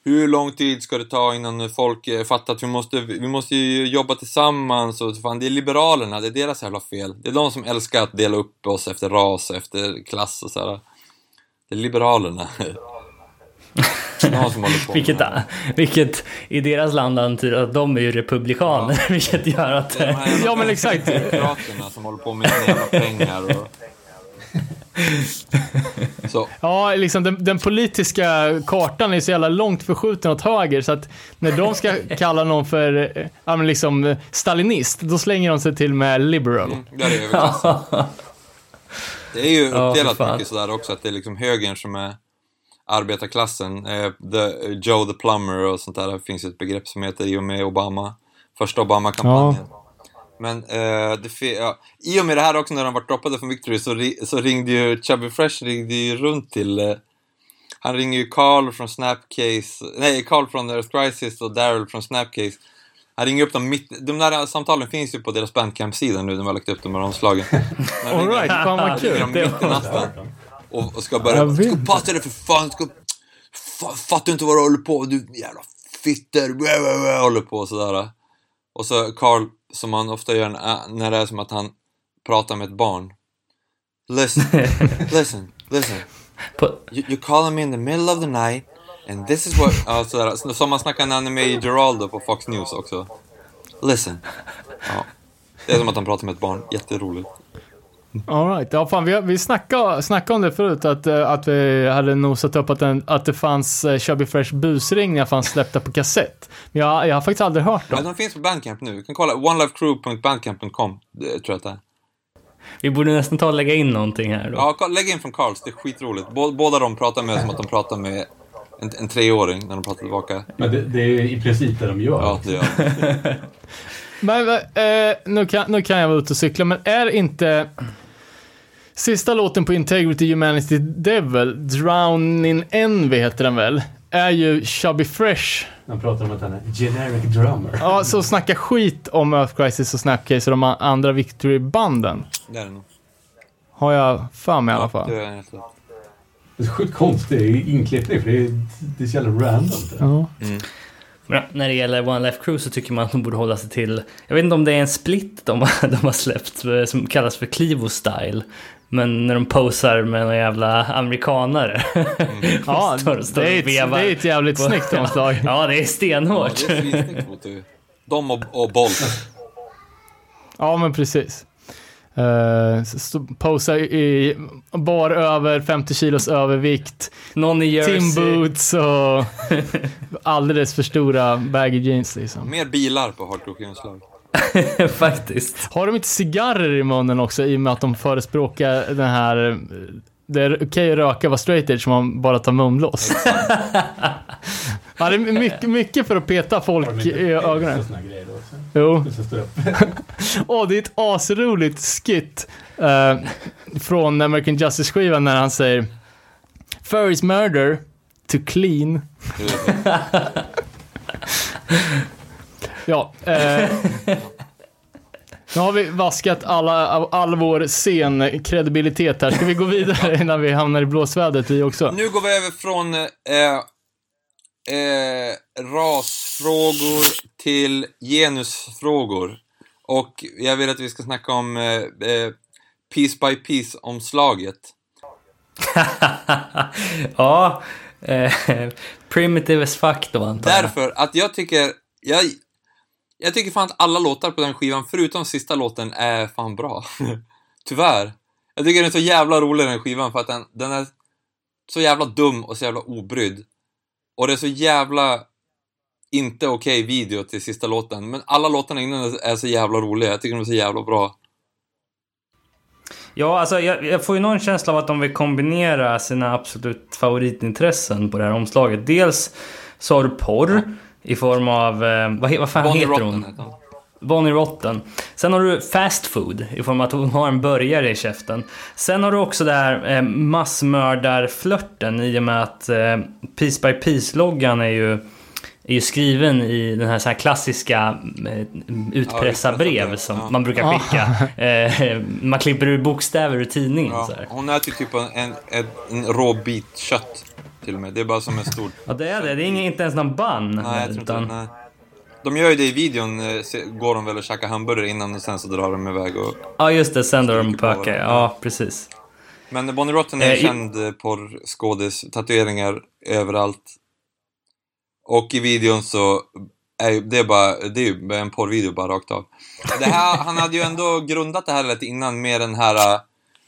Hur lång tid ska det ta innan folk eh, fattar att vi måste, vi måste ju jobba tillsammans och fan, det är liberalerna, det är deras jävla fel. Det är de som älskar att dela upp oss efter ras, efter klass och så här. Det är liberalerna. Vilket, vilket i deras land antyder att de är ju republikaner, vilket gör att... Det är de här Ja, men exakt. Som håller på med sina jävla pengar och... Ja, liksom den, den politiska kartan är så jävla långt förskjuten åt höger så att när de ska kalla någon för, ja men liksom stalinist, då slänger de sig till med liberal. mm, där är överklassen. Det är ju Ja, uppdelat fan. mycket sådär också, att det är liksom högern som är arbetarklassen. Eh, the, Joe the Plumber och sånt där, det finns ett begrepp som heter i och med Obama. Första Obama-kampanjen. Men eh, det ja, i och med det här också när de vart droppade från Victory så, ri- så ringde ju Chubby Fresh ringde ju runt till eh, han ringer ju Carl från Snapcase, nej Carl från Earth Crisis och Daryl från Snapcase. Han ringer upp dem mitt, de där samtalen finns ju på deras bandcamp-sida nu, de har lagt upp de här omslagen. Men All ringer- right, fan vad kul. de mitt i natten och, och ska börja, ska passa dig för fan, ska, fa, fattar du inte vad du håller på med, du jävla fitter, håller på och sådär. Och så Carl, som han ofta gör när- det är som att han pratar med ett barn. Listen, listen, listen. You, you calling me in the middle of the night and this is what... Ja, sådär. Så- Som man snackar när han är med i Geraldo på Fox News också. Listen. Ja. Det är som att han pratar med ett barn. Jätteroligt. All right. Ja, fan, vi, vi snackade, snackade om det förut, att, eh, att vi hade nosat upp att, den, att det fanns uh, Chubby Fresh busringningar fanns släppta på kassett. Men jag, jag har faktiskt aldrig hört Men dem. de finns på Bandcamp nu. Du kan kolla onelifecrew.bandcamp.com. Det tror jag att det är. vi borde nästan ta och lägga in någonting här då. Ja, lägg in från Carls. Det är skitroligt. Bå- Båda de pratar med som att de pratar med en, en treåring när de pratar tillbaka. Men det, det är i princip det de gör. Ja, det gör. Men eh, nu, kan, nu kan jag vara ute och cykla, men är inte sista låten på Integrity Humanity Devil, Drown in Envy heter den väl, är ju Chubby Fresh. De pratar om att han är generic drummer. Ja, så snacka skit om Earth Crisis och Snapcase och de andra Victory-banden. Det är det nog. Har jag för mig i alla Ja, fall. det är rätt. Det är så sjukt konstig inklippning för det är, det är så jävla random. Det. Ja. Men när det gäller One Life Crew så tycker man att de borde hålla sig till... Jag vet inte om det är en split de, har- de har släppt eh, som kallas för Clivo Style. Men när de posar med några jävla amerikanare. Ja, Står- står det är ett, det är ett jävligt på- snyggt omslag. Ja, det är Ja, stenhårt. det är. De och, och Bolt. Ja, men precis. Uh, posa i bar över 50 kilos övervikt, Någon i Jersey. Tim boots och alldeles för stora baggy jeans liksom. Mer bilar på hardrock-inslag. Faktiskt. Har de inte cigarrer i munnen också i och med att de förespråkar den här eh, det är okej att röka vara straight edge om man bara tar munblås. ja, det är mycket, mycket för att peta folk i ögonen. Jo. Åh, det är ett asroligt skit eh, från American Justice-skivan när han säger Furry's murder to clean. Ja. Eh, nu har vi vaskat alla, all vår scenkredibilitet här. Ska vi gå vidare innan vi hamnar i blåsvädret vi också? Nu går vi över från eh, eh, rasfrågor till genusfrågor. Och jag vill att vi ska snacka om eh, eh, Piece by Piece-omslaget. ja. Eh, primitive as fuck då antar jag. Därför att jag tycker, jag, jag tycker fan att alla låtar på den skivan, förutom sista låten, är fan bra. Tyvärr. Jag tycker den är så jävla rolig den skivan för att den, den är så jävla dum och så jävla obrydd. Och det är så jävla inte okej video till sista låten, men alla låtarna innan är så jävla roliga. Jag tycker de är så jävla bra. Ja, alltså jag, jag får ju någon känsla av att de vill kombinera sina absolut favoritintressen på det här omslaget. Dels så har du porr i form av, eh, vad, vad fan Bonnie heter Rotten hon? heter hon. Bonnie Rotten. Sen har du fast food i form av att hon har en burgare i käften. Sen har du också det här eh, massmördarflörten i och med att eh, Piece by Piece-loggan är ju, är ju skriven i den här, så här klassiska eh, utpressarbrev Ja, som ja. man brukar skicka. Eh, man klipper ur bokstäver ur tidningen. Ja, Så här. hon äter typ en, en, en, en rå bit kött till och med. Det är bara som en stor... Ja, det är det. Det är ingen, inte ens någon bun. Nej, jag tror inte utan, nej. De gör ju det i videon, eh, går de väl och käkar hamburgare innan och sen så drar de iväg och... Ja, just det. Sen drar de varandra. Ja, precis. Men Bonnie Rotten är Eh, i- känd eh, porrskådis, tatueringar överallt. Och i videon så är det är bara, det är ju en porrvideo bara rakt av. Det här, han hade ju ändå grundat det här lite innan med den här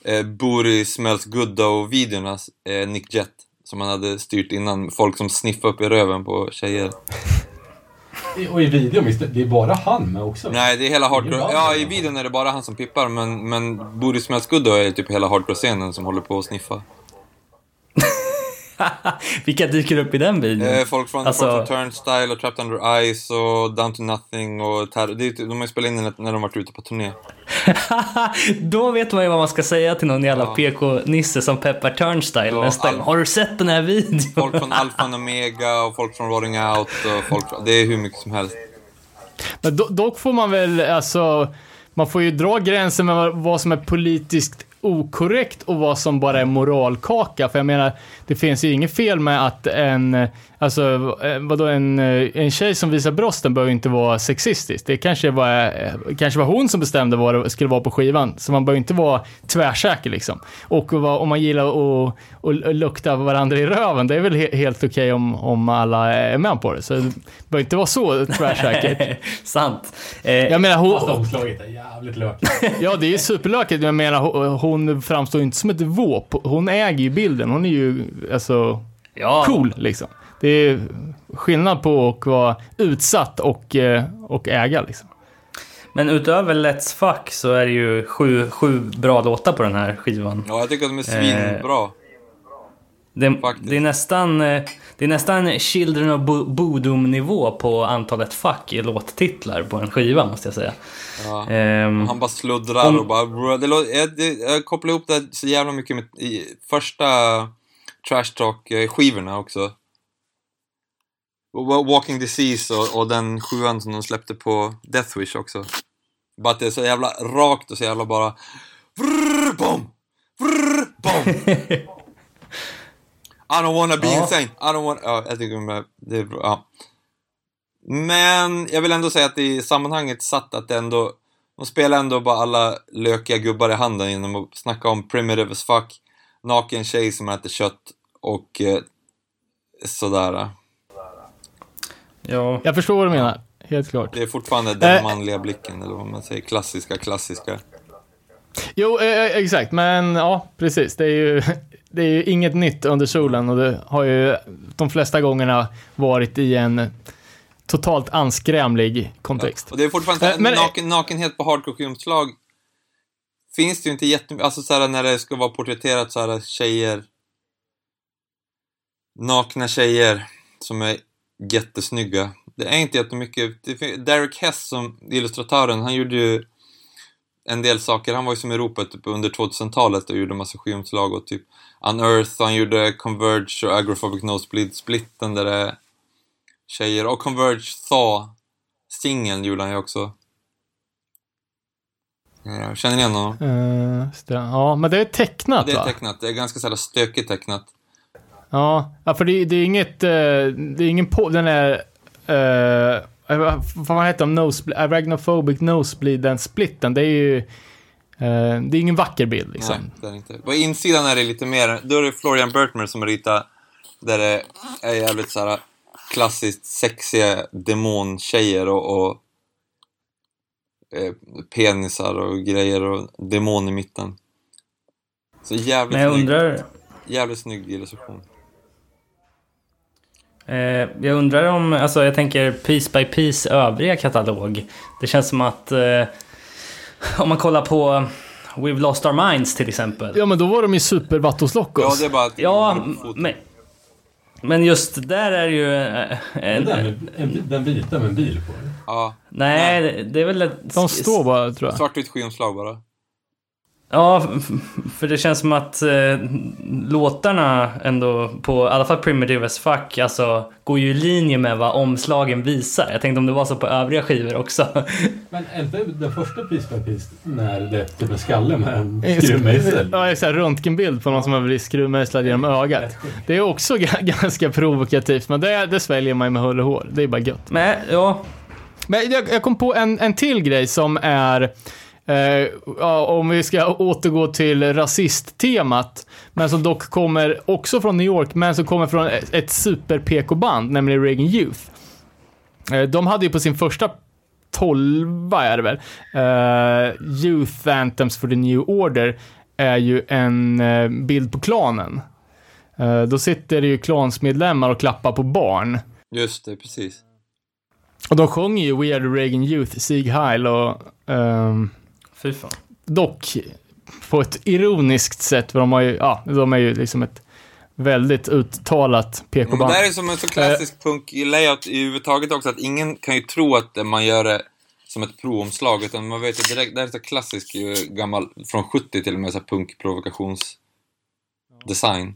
eh, Booty Smells Good Though-videorna, eh, Nick Jett. Som han hade styrt innan, folk som sniffar upp i röven på tjejer. Och i videon, visst, det är bara han med också? Nej, det är hela hardcore... Ja, i videon är det bara han som pippar, men, men Booty Smells Good Though är typ hela hardcore-scenen som håller på att sniffa. Vilka dyker upp i den videon? Eh, folk, från, Alltså- folk från Turnstyle och Trapped Under Ice och Down to Nothing och Terror. Är- de har ju spelat in när de varit ute på turné. Då vet man ju vad man ska säga till någon jävla Ja. PK-nisse som peppar Turnstyle Ja, nästa gång. Har du sett den här videon? Folk från Alpha and Omega och folk från Rotting Out och folk från, Det är hur mycket som helst. Men do, dock får man väl, alltså, man får ju dra gränsen med vad som är politiskt okorrekt och vad som bara är moralkaka. För jag menar, det finns ju inget fel med att en, alltså eh, vadå, en, eh, en tjej som visar brösten behöver ju inte vara sexistisk. Det kanske var, eh, kanske var hon som bestämde vad det skulle vara på skivan. Så man behöver inte vara tvärsäker liksom. Och vad, om man gillar att att lukta varandra i röven, det är väl he, helt okej om, om alla är med på det. Så det behöver inte vara så tvärsäkert. Sant. Eh, Jag menar, Fast hon, omslaget är jävligt lökigt. ja det är ju superlökigt, jag menar hon, hon framstår ju inte som ett våp. Hon äger ju bilden, hon är ju alltså ja. cool liksom. Det är skillnad på att vara utsatt och, eh, och äga liksom. Men utöver Let's Fuck så är det ju sju, sju bra låtar på den här skivan. Ja, jag tycker att de är Eh. svinbra. Det, Faktiskt. det, är nästan, eh, det är nästan Children of Bo- Bodom-nivå på antalet fack i låttitlar på en skiva, måste jag säga. Ja. Ehm, Han bara sluddrar Om- och bara... Det, jag, det, jag kopplar ihop det så jävla mycket med i, första Trash Talk-skivorna också. Walking Disease och, och den sjuan som de släppte på Death Wish också. Bara att det är så jävla rakt och så jävla bara... Vrrr, bom! Vrrr, bom! I don't wanna be Ja. insane. I don't wanna... Ja, jag tycker det är bra. Ja. Men jag vill ändå säga att i sammanhanget satt att det ändå... De spelar ändå bara alla lökiga gubbar i handen genom att snacka om primitive as fuck, naken tjej som äter kött och eh, sådär. Ja. Jag förstår vad du menar. Helt klart. Det är fortfarande den Eh. manliga blicken, eller vad man säger. Klassiska, klassiska. Jo, eh, eh, exakt. Men ja, precis. Det är ju det är ju inget nytt under solen och det har ju de flesta gångerna varit i en totalt anskrämlig kontext. Och det är fortfarande Eh, men- naken, nakenhet på hardcore-omslag. Finns det ju inte jättemycket, alltså såhär när det ska vara porträtterat såhär tjejer. Nakna tjejer som är jättesnygga. Det är inte jättemycket. Derek Hess som illustratören, han gjorde ju en del saker. Han var ju som i ropet typ, under 2000-talet och gjorde massa skivomslag och typ Unearth, han gjorde Converge och Agrophobic Nosebleed Splitten där det är tjejer. Och Converge Thaw, singeln gjorde han ju också. Ja, Känner ni igen honom? Eh, det. ja, men det är tecknat Det är va? tecknat, det är ganska såhär stökigt tecknat. Ja, ja för det, det är inget, eh, det är ingen på, den är, uh, vad fan heter de, nosebleed, arachnophobic nosebleed, den splitten, det är ju, eh, det är ingen vacker bild liksom. Nej, det är inte. På insidan är det lite mer, då är det Florian Bertmer som ritar där det är jävligt såhär klassiskt sexiga demontjejer och, och eh, penisar och grejer och demon i mitten. Så jävligt Men jag snygg, undrar, jävligt snygg illustration. Eh, jag undrar om, alltså jag tänker Piece by Piece övriga katalog. Det känns som att eh, om man kollar på We've Lost Our Minds till exempel. Ja, men då var de ju super Ja, det är bara att Ja, men, men just där är ju eh, Den, där med, en, den vita med en bil på. Ja, Nej, det är väl ett... De står bara, tror jag. svartvitt skivomslag bara. Ja, för det känns som att eh, låtarna ändå på i alla fall Primitive as Fuck alltså går ju i linje med vad omslagen visar. Jag tänkte om det var så på övriga skivor också. Men är inte den första Piece by Piece när det är typ en skalle med en skruvmejsel? Ja, en sån här röntgenbild på någon som har blivit skruvmejslad genom ögat. Det är också g- ganska provokativt, men det, det sväljer man ju med hull och hår. Det är bara gött. Men ja, Men jag, jag kom på en, en till grej som är, ja, om vi ska återgå till rasisttemat, men som dock kommer också från New York, men som kommer från ett, super-PK-band, nämligen Reagan Youth. Eh, de hade ju på sin första tolva, är det väl, eh, Youth Anthems for the New Order, är ju en eh, bild på klanen. Eh, då sitter det ju klansmedlemmar och klappar på barn. Just det, precis. Och de sjunger ju We Are The Reagan Youth, Sieg Heil och ehm, fy fan. dock på ett ironiskt sätt, för de har ju, ja, de är ju liksom ett väldigt uttalat Men PK-band. det här är som en så klassisk punk-layout i huvudtaget också, att ingen kan ju tro att man gör det som ett provomslag, utan man vet ju direkt, det här är så klassisk gammal, från 70 till och med, så här punk-provokationsdesign.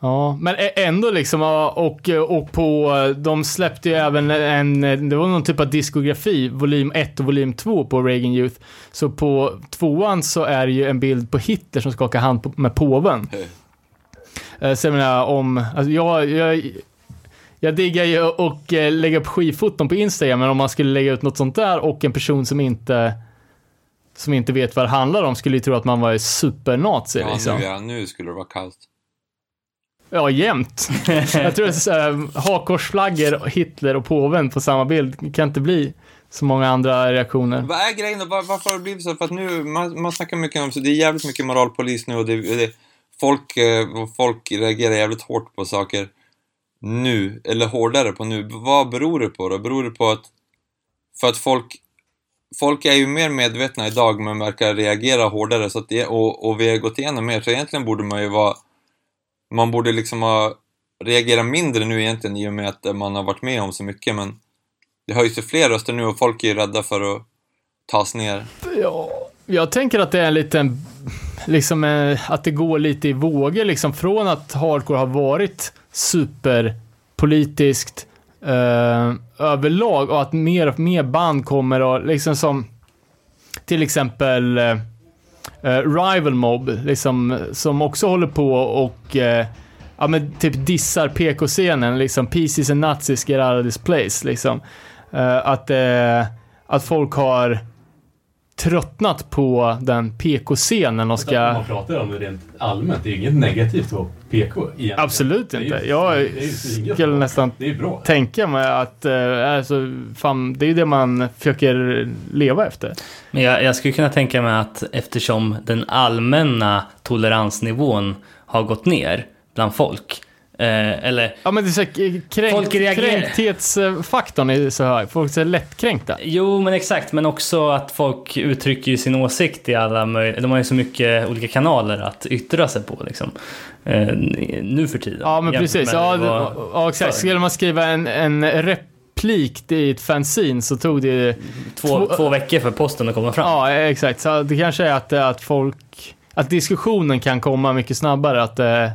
Ja, men ändå liksom, och, och på, de släppte ju även en, det var någon typ av diskografi, volym 1 och volym 2 på Reagan Youth. Så på tvåan så är det ju en bild på Hitler som skakar hand på, med påven. Eh, Så jag menar om, alltså jag, jag, jag diggar ju och eh, lägga upp skivfoton på Instagram, men om man skulle lägga ut något sånt där och en person som inte som inte vet vad det handlar om skulle ju tro att man var supernazi Ja, liksom. nu, ja, nu skulle det vara kaos. Ja, jämt. jag tror att eh, så hakkorsflaggor, Hitler och påven på samma bild kan inte bli så många andra reaktioner. Vad är grejen då? Var, varför har det blivit så? För att nu, man, man snackar mycket om, så det är jävligt mycket moralpolis nu och det, det, folk, eh, folk reagerar jävligt hårt på saker nu, eller hårdare på nu. Vad beror det på då? Beror det på att, för att folk, folk är ju mer medvetna idag men verkar reagera hårdare så att det, och, och vi har gått igenom mer, så egentligen borde man ju vara man borde liksom ha reagerat mindre nu egentligen i och med att man har varit med om så mycket, men det höjs ju fler röster nu och folk är ju rädda för att tas ner. Ja, jag tänker att det är en liten, liksom eh, att det går lite i vågor liksom från att hardcore har varit superpolitiskt eh, överlag och att mer och mer band kommer och liksom som till exempel eh, Eh, rival Mob, liksom, som också håller på och eh, ja, men typ dissar PK-scenen, liksom pieces and nazis get out of this place, liksom. Eh, att, att folk har tröttnat på den PK-scenen och Om ska... man pratar om det rent allmänt, det är inget negativt på PK egentligen. Absolut Det är ju- inte. Jag det är ju så inget skulle nästan Det är bra. tänka mig att, eh, alltså, fan, det är ju det man försöker leva efter. Men jag, jag skulle kunna tänka mig att eftersom den allmänna toleransnivån har gått ner bland folk. Eh, eller Ja men det är så här, kränkt, Folk reagerar- kränkthetsfaktorn är så hög. Folk är lättkränkta. Jo, men exakt. Men också att folk uttrycker sin åsikt i alla möjliga... De har ju så mycket olika kanaler att yttra sig på liksom. Eh, nu för tiden. Ja men precis. Ja, var ja exakt. Skulle man skriva en, en replik i ett fanzine så tog det Två, två- två veckor för posten att komma fram. Ja, exakt. Så det kanske är att, att folk... Att diskussionen kan komma mycket snabbare. Att, eh,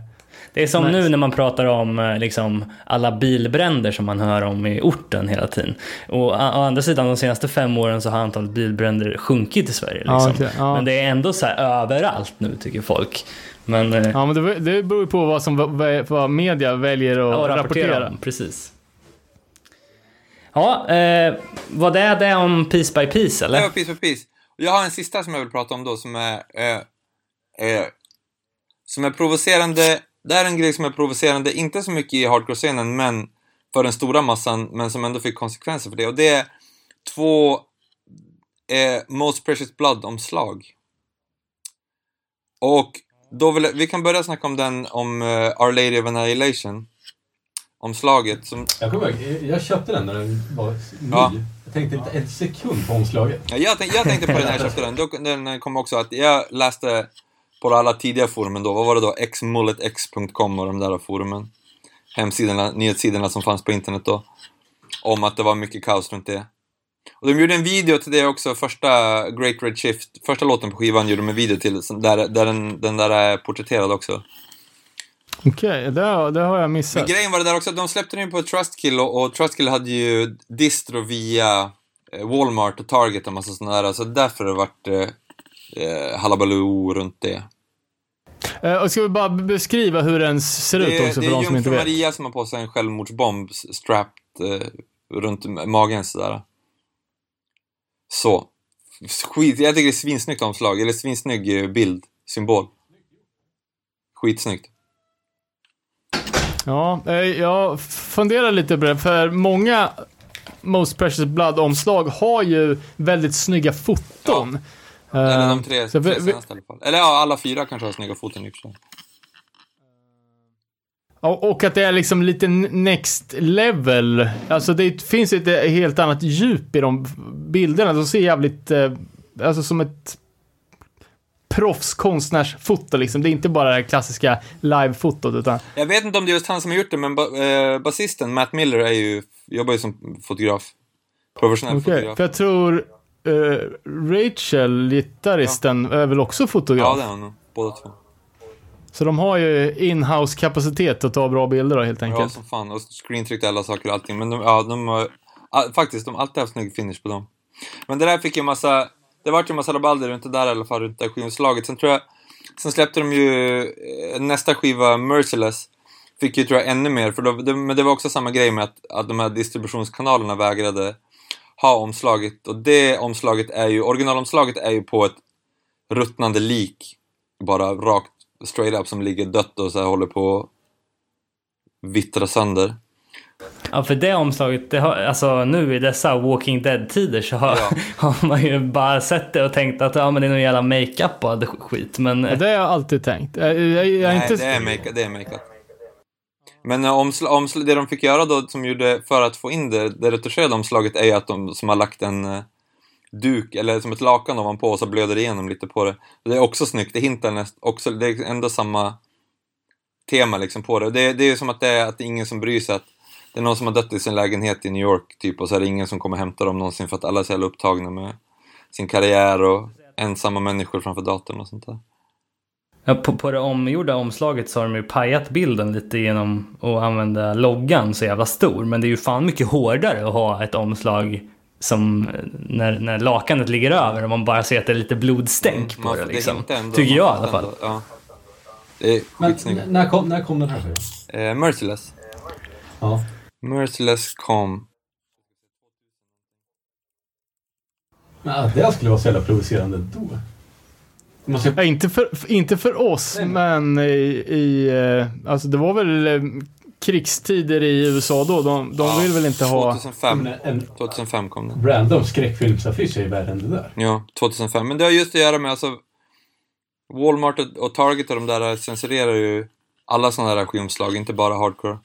Det är som Nice. nu när man pratar om eh, liksom, alla bilbränder som man hör om i orten hela tiden. Och å, å andra sidan, de senaste fem åren så har antalet bilbränder sjunkit i Sverige. Ja, Liksom. okej, ja. Men det är ändå så här överallt nu tycker folk. Men eh, ja, men det, det beror ju på vad, som, vad, vad media väljer att ja, rapportera. rapportera. Precis. Ja, eh, vad är det om Piece by Piece eller? Ja, piece for piece. Jag har en sista som jag vill prata om då som är... Eh, eh, som är provocerande. Det är en grej som är provocerande, inte så mycket i hardcore-scenen, men för den stora massan, men som ändå fick konsekvenser för det. Och det är två eh, Most Precious Blood-omslag. Och då vill jag, vi kan börja snacka om den om eh, Our Lady of Annihilation. Omslaget som Jag kommer ihåg, jag köpte den när den var ny. Ja. Jag tänkte inte en sekund på omslaget. Ja, jag, tänk, jag tänkte på den när jag köpte den. Då, den kom också att jag läste på alla tidiga forumen då, vad var det då? xmulletx.com och de där forumen. Hemsidorna, nyhetssidorna som fanns på internet då. Om att det var mycket kaos runt det. Och de gjorde en video till det också, första Great Red Shift, första låten på skivan gjorde de en video till, där, där den, den där är porträtterad också. Okej, det, har- det har jag Men missat. grejen var det där också, de släppte den ju på Trustkill och, och Trustkill hade ju distro via eh, Walmart och Target och massa sådana där, så därför har det varit eh, halabaloo runt det. Eh, och ska vi bara beskriva hur den ser ut Det är, också det för är de som inte vet? Maria som har på sig en självmordsbomb strapped eh, runt magen sådär. Så. Skit, jag tycker det är svinsnyggt omslag, eller svinsnygg eh, bild, symbol. Skitsnyggt. Ja, eh, jag funderar lite på det, för många Most Precious Blood-omslag har ju väldigt snygga foton. Eller Eh, de tre, så tre senaste i alla fall. Eller ja, alla fyra kanske har snygga foton i och för sig. Ja, Och att det är liksom lite next level. Alltså det finns ett helt annat djup i de bilderna. De ser jävligt, eh, alltså som ett proffskonstnärsfoto liksom. Det är inte bara det här klassiska live-fotot utan... Jag vet inte om det är just han som har gjort det, men ba eh, basisten Matt Miller är ju, jobbar ju som fotograf. Professionell Okej, fotograf. för jag tror eh, Rachel, gitarristen, är väl också fotograf? Ja, det är nog. Båda två. Så de har ju in-house kapacitet att ta bra bilder då helt Ja, enkelt. som fan. Och screentryckte alla saker och allting. Men de, ja, de har... Faktiskt, de har alltid haft snygg finish på dem. Men det där fick ju massa... Det vart ju massa rabalder runt det där i alla fall, runt det här skivomslaget. Sen tror jag... Sen släppte de ju eh, nästa skiva, Merciless. Fick ju, tror jag, ännu mer. För då, det, men det var också samma grej med att, att de här distributionskanalerna vägrade ha omslaget. Och det omslaget är ju... Originalomslaget är ju på ett ruttnande lik. Bara rakt, straight up, som ligger dött och så här håller på att vittra sönder. Ja, för det omslaget, det har, alltså nu i dessa Walking Dead-tider så har, Ja. har man ju bara sett det och tänkt att ja, men det är någon jävla makeup och skit. Men Ja, det har jag alltid tänkt. Jag, jag, jag Nej, inte... det är make, det är makeat. Men äh, omsl, omsl, det de fick göra då, som gjorde för att få in det, det retuscherade omslaget, är ju att de som har lagt en eh, duk, eller som ett lakan ovanpå, och så blöder det igenom lite på det. Det är också snyggt, det hintar näst, också, det är ändå samma, tema liksom på det. Det, det är ju som att det är att det är ingen som bryr sig att det är någon som har dött i sin lägenhet i New York typ och så är det ingen som kommer hämta dem någonsin för att alla är så jävla upptagna med sin karriär och ensamma människor framför datorn och sånt där. Ja, på, på det omgjorda omslaget så har de ju pajat bilden lite genom att använda loggan så jävla stor. Men det är ju fan mycket hårdare att ha ett omslag som när, när lakanet ligger över och man bara ser att det är lite blodstänk på Man- det liksom. hittar ändå- Tycker jag i alla fall. ändå- Ja. Det är Men när kom, när kom den här? Eh, Merciless. Ja. Merciless kom... Att det skulle vara så jävla provocerande då. Det måste Ja, inte, för, inte för oss, Nej. men i, i... eh, Alltså det var väl eh, krigstider i USA då. De, de Ja, vill väl inte ha... 2005. en, en 2005 kom den. random skräckfilmsaffisch är ju värre än det där. Ja, 2005. Men det har just att göra med alltså Walmart och, och Target och de där censurerar ju alla sådana här skivomslag, inte bara hardcore.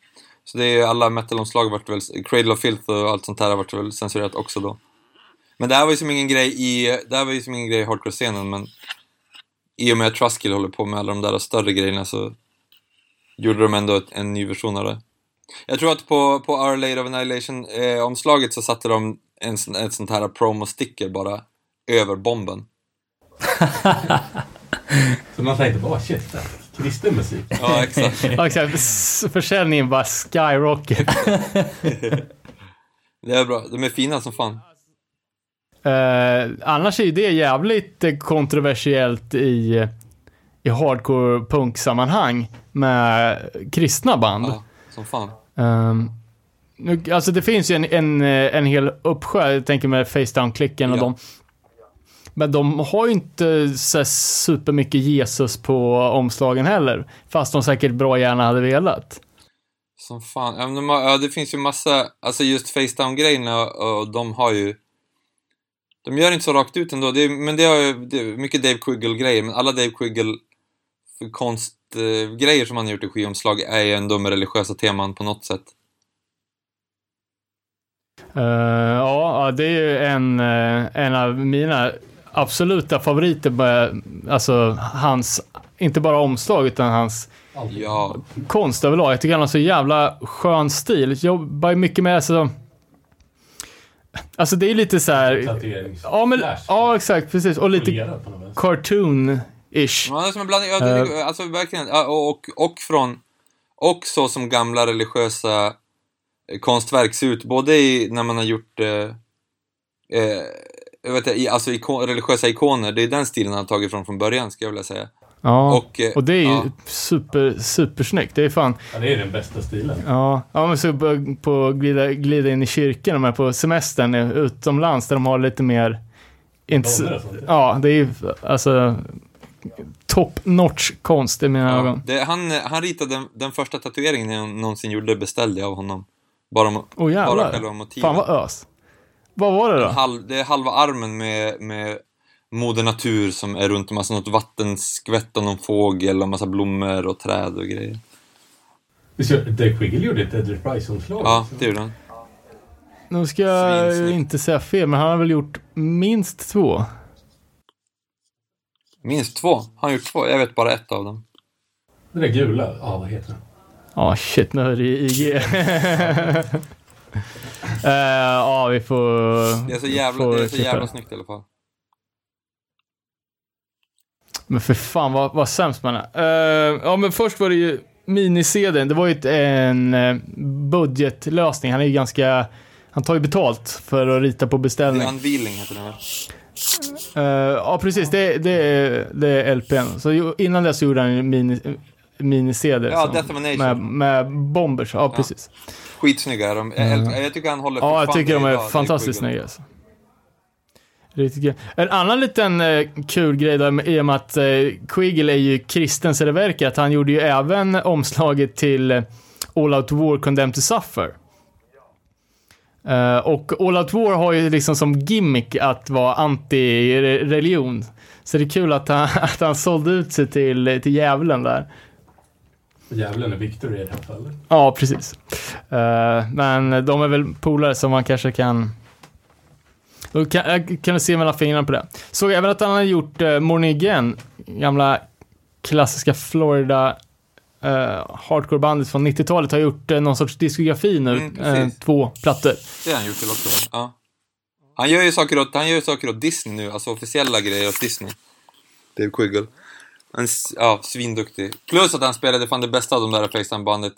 Så det är ju alla metalomslag vart väl, Cradle of Filth och allt sånt här vart väl censurerat också då. Men det här var ju som ingen grej i, det här var ju som ingen grej i hardcore-scenen men i och med att Truskill håller på med alla de där större grejerna så gjorde de ändå ett, en ny version av det. Jag tror att på, på Our Lady of Annihilation-omslaget så satte de en, sån- ett sånt här promo-sticker bara över bomben. Så man tänkte bara, shit, det här är kristen musik. Ja, exakt. Ja, exakt. Försäljningen bara skyrocket. Det är bra. De är fina som fan. Eh, annars är ju det jävligt eh, kontroversiellt i, i hardcore punk-sammanhang med kristna band. Ja, som fan. Ehm, nu, alltså det finns ju en, en, eh, en hel uppsjö, jag tänker med Facedown-klicken och Ja. de. Men de har ju inte så supermycket Jesus på omslagen heller. Fast de säkert bra gärna hade velat. Som fan. Ja, det finns ju massa, alltså just Facedown-grejerna och de har ju... De gör inte så rakt ut ändå, det är, men det ju det är mycket Dave Quiggle-grejer, men alla Dave Quiggle konstgrejer eh, som han har gjort i skivomslag är ju ändå med religiösa teman på något sätt. Eh, ja, det är ju en, eh, en av mina absoluta favoriter. Med, alltså hans, inte bara omslag, utan hans Ja, konst överlag. Jag tycker han har så jävla skön stil. Jobbar ju mycket med alltså... Alltså det är lite så här... Ja, men, ja exakt, precis. Och lite cartoon-ish. man är som en blandning, ja, det är, alltså verkligen, ja, och, och, och från, och så som gamla religiösa eh, konstverk ser ut, både i, när man har gjort eh, eh, jag vet inte, alltså ikon, religiösa ikoner, det är den stilen han har tagit från från början, skulle jag vilja säga. Ja. Och, eh, Och det är ju ja. super, supersnyggt. Det är fan... Ja, det är den bästa stilen. Ja, ja men så på, glida, glida in i kyrkan, de är på semestern eh, utomlands, där de har lite mer... Inte, Dollar ja, det är ju alltså top notch konst i mina Ja, ögon. det, han, han ritade den, den första tatueringen jag någonsin gjorde, beställde jag av honom. Bara, Åh bara jävlar. själva motivet. Fan vad ös. Vad var det då? Halv, det är halva armen med, med Moder Natur som är runt en massa något vattenskvätt och någon fågel och massa blommor och träd och grejer. Dave Quiggle gjorde ett Dead Reprise-omslag. Ja, det gjorde han. Nu ska jag inte säga fel, men han har väl gjort minst två. Minst två. Han har gjort två. Jag vet bara ett av dem. Det där gula, ja vad heter den? Ja, shit, nu är det IG. Eh, Ja, vi får... Det är så jävla, får det är så jävla snyggt i alla fall. Men för fan vad, vad sämst man är. Eh, ja, men först var det ju mini-CDn. Det var ju ett, en eh, budgetlösning. Han är ju ganska... Han tar ju betalt för att rita på beställning. är Unveiling heter den väl? Eh, ja, precis. Det, det, är, det är LPn. Så innan dess gjorde han mini, mini-CD. Ja, som-. Med, med bombers. Ja, precis. Skitsnygga är de. Jag, älskar- jag tycker han håller Ja, jag tycker de är idag, fantastiskt snygga. Alltså. Riktigt kul. En annan liten eh, kul grej där, i och med att eh, Quiggle är ju kristen så det verkar, att han gjorde ju även omslaget till eh, All Out War Condemned to Suffer. Eh, och All Out War har ju liksom som gimmick att vara anti-religion. Så det är kul att han, att han sålde ut sig till, till djävulen där. Djävulen är Victor i det här fallet. Ja, precis. Eh, men de är väl polare som man kanske kan... Då kan, jag kan du se mellan fingrarna på det. Såg även att han har gjort uh, Morning Again, gamla klassiska Florida uh, hardcore-bandet från 90-talet har gjort uh, någon sorts diskografi nu. Mm, precis. två plattor. Det har han gjort till också. Ja. Han gör ju saker åt, han gör saker åt Disney nu, alltså officiella grejer åt Disney. Dave Quiggle. Han, ja, svinduktig. Plus att han spelade fan det bästa av de där FaceTime-bandet.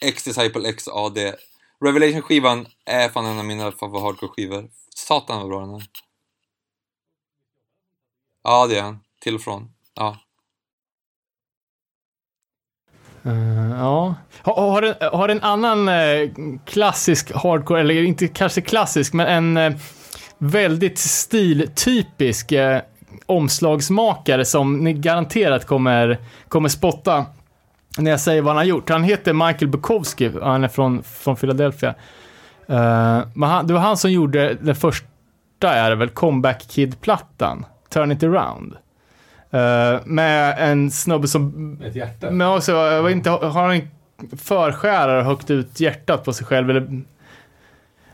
X-Disciple X AD. Revelation-skivan är fan en av mina favorit hardcore-skivor. Satan vad bra den är. Ja, det är han. Till och från. Ja. Uh, ja. Har, har, en, har en annan eh, klassisk hardcore, eller inte kanske klassisk, men en eh, väldigt stiltypisk eh, omslagsmakare som ni garanterat kommer, kommer spotta när jag säger vad han har gjort. Han heter Michael Bukowski, och han är från, från Philadelphia. Eh, men han, det var han som gjorde den första, är det väl, Comeback Kid-plattan, Turn It Around. Eh, med en snubbe som Ett hjärta. men också, jag vet inte, har han en förskärare och högt ut hjärtat på sig själv? Eller?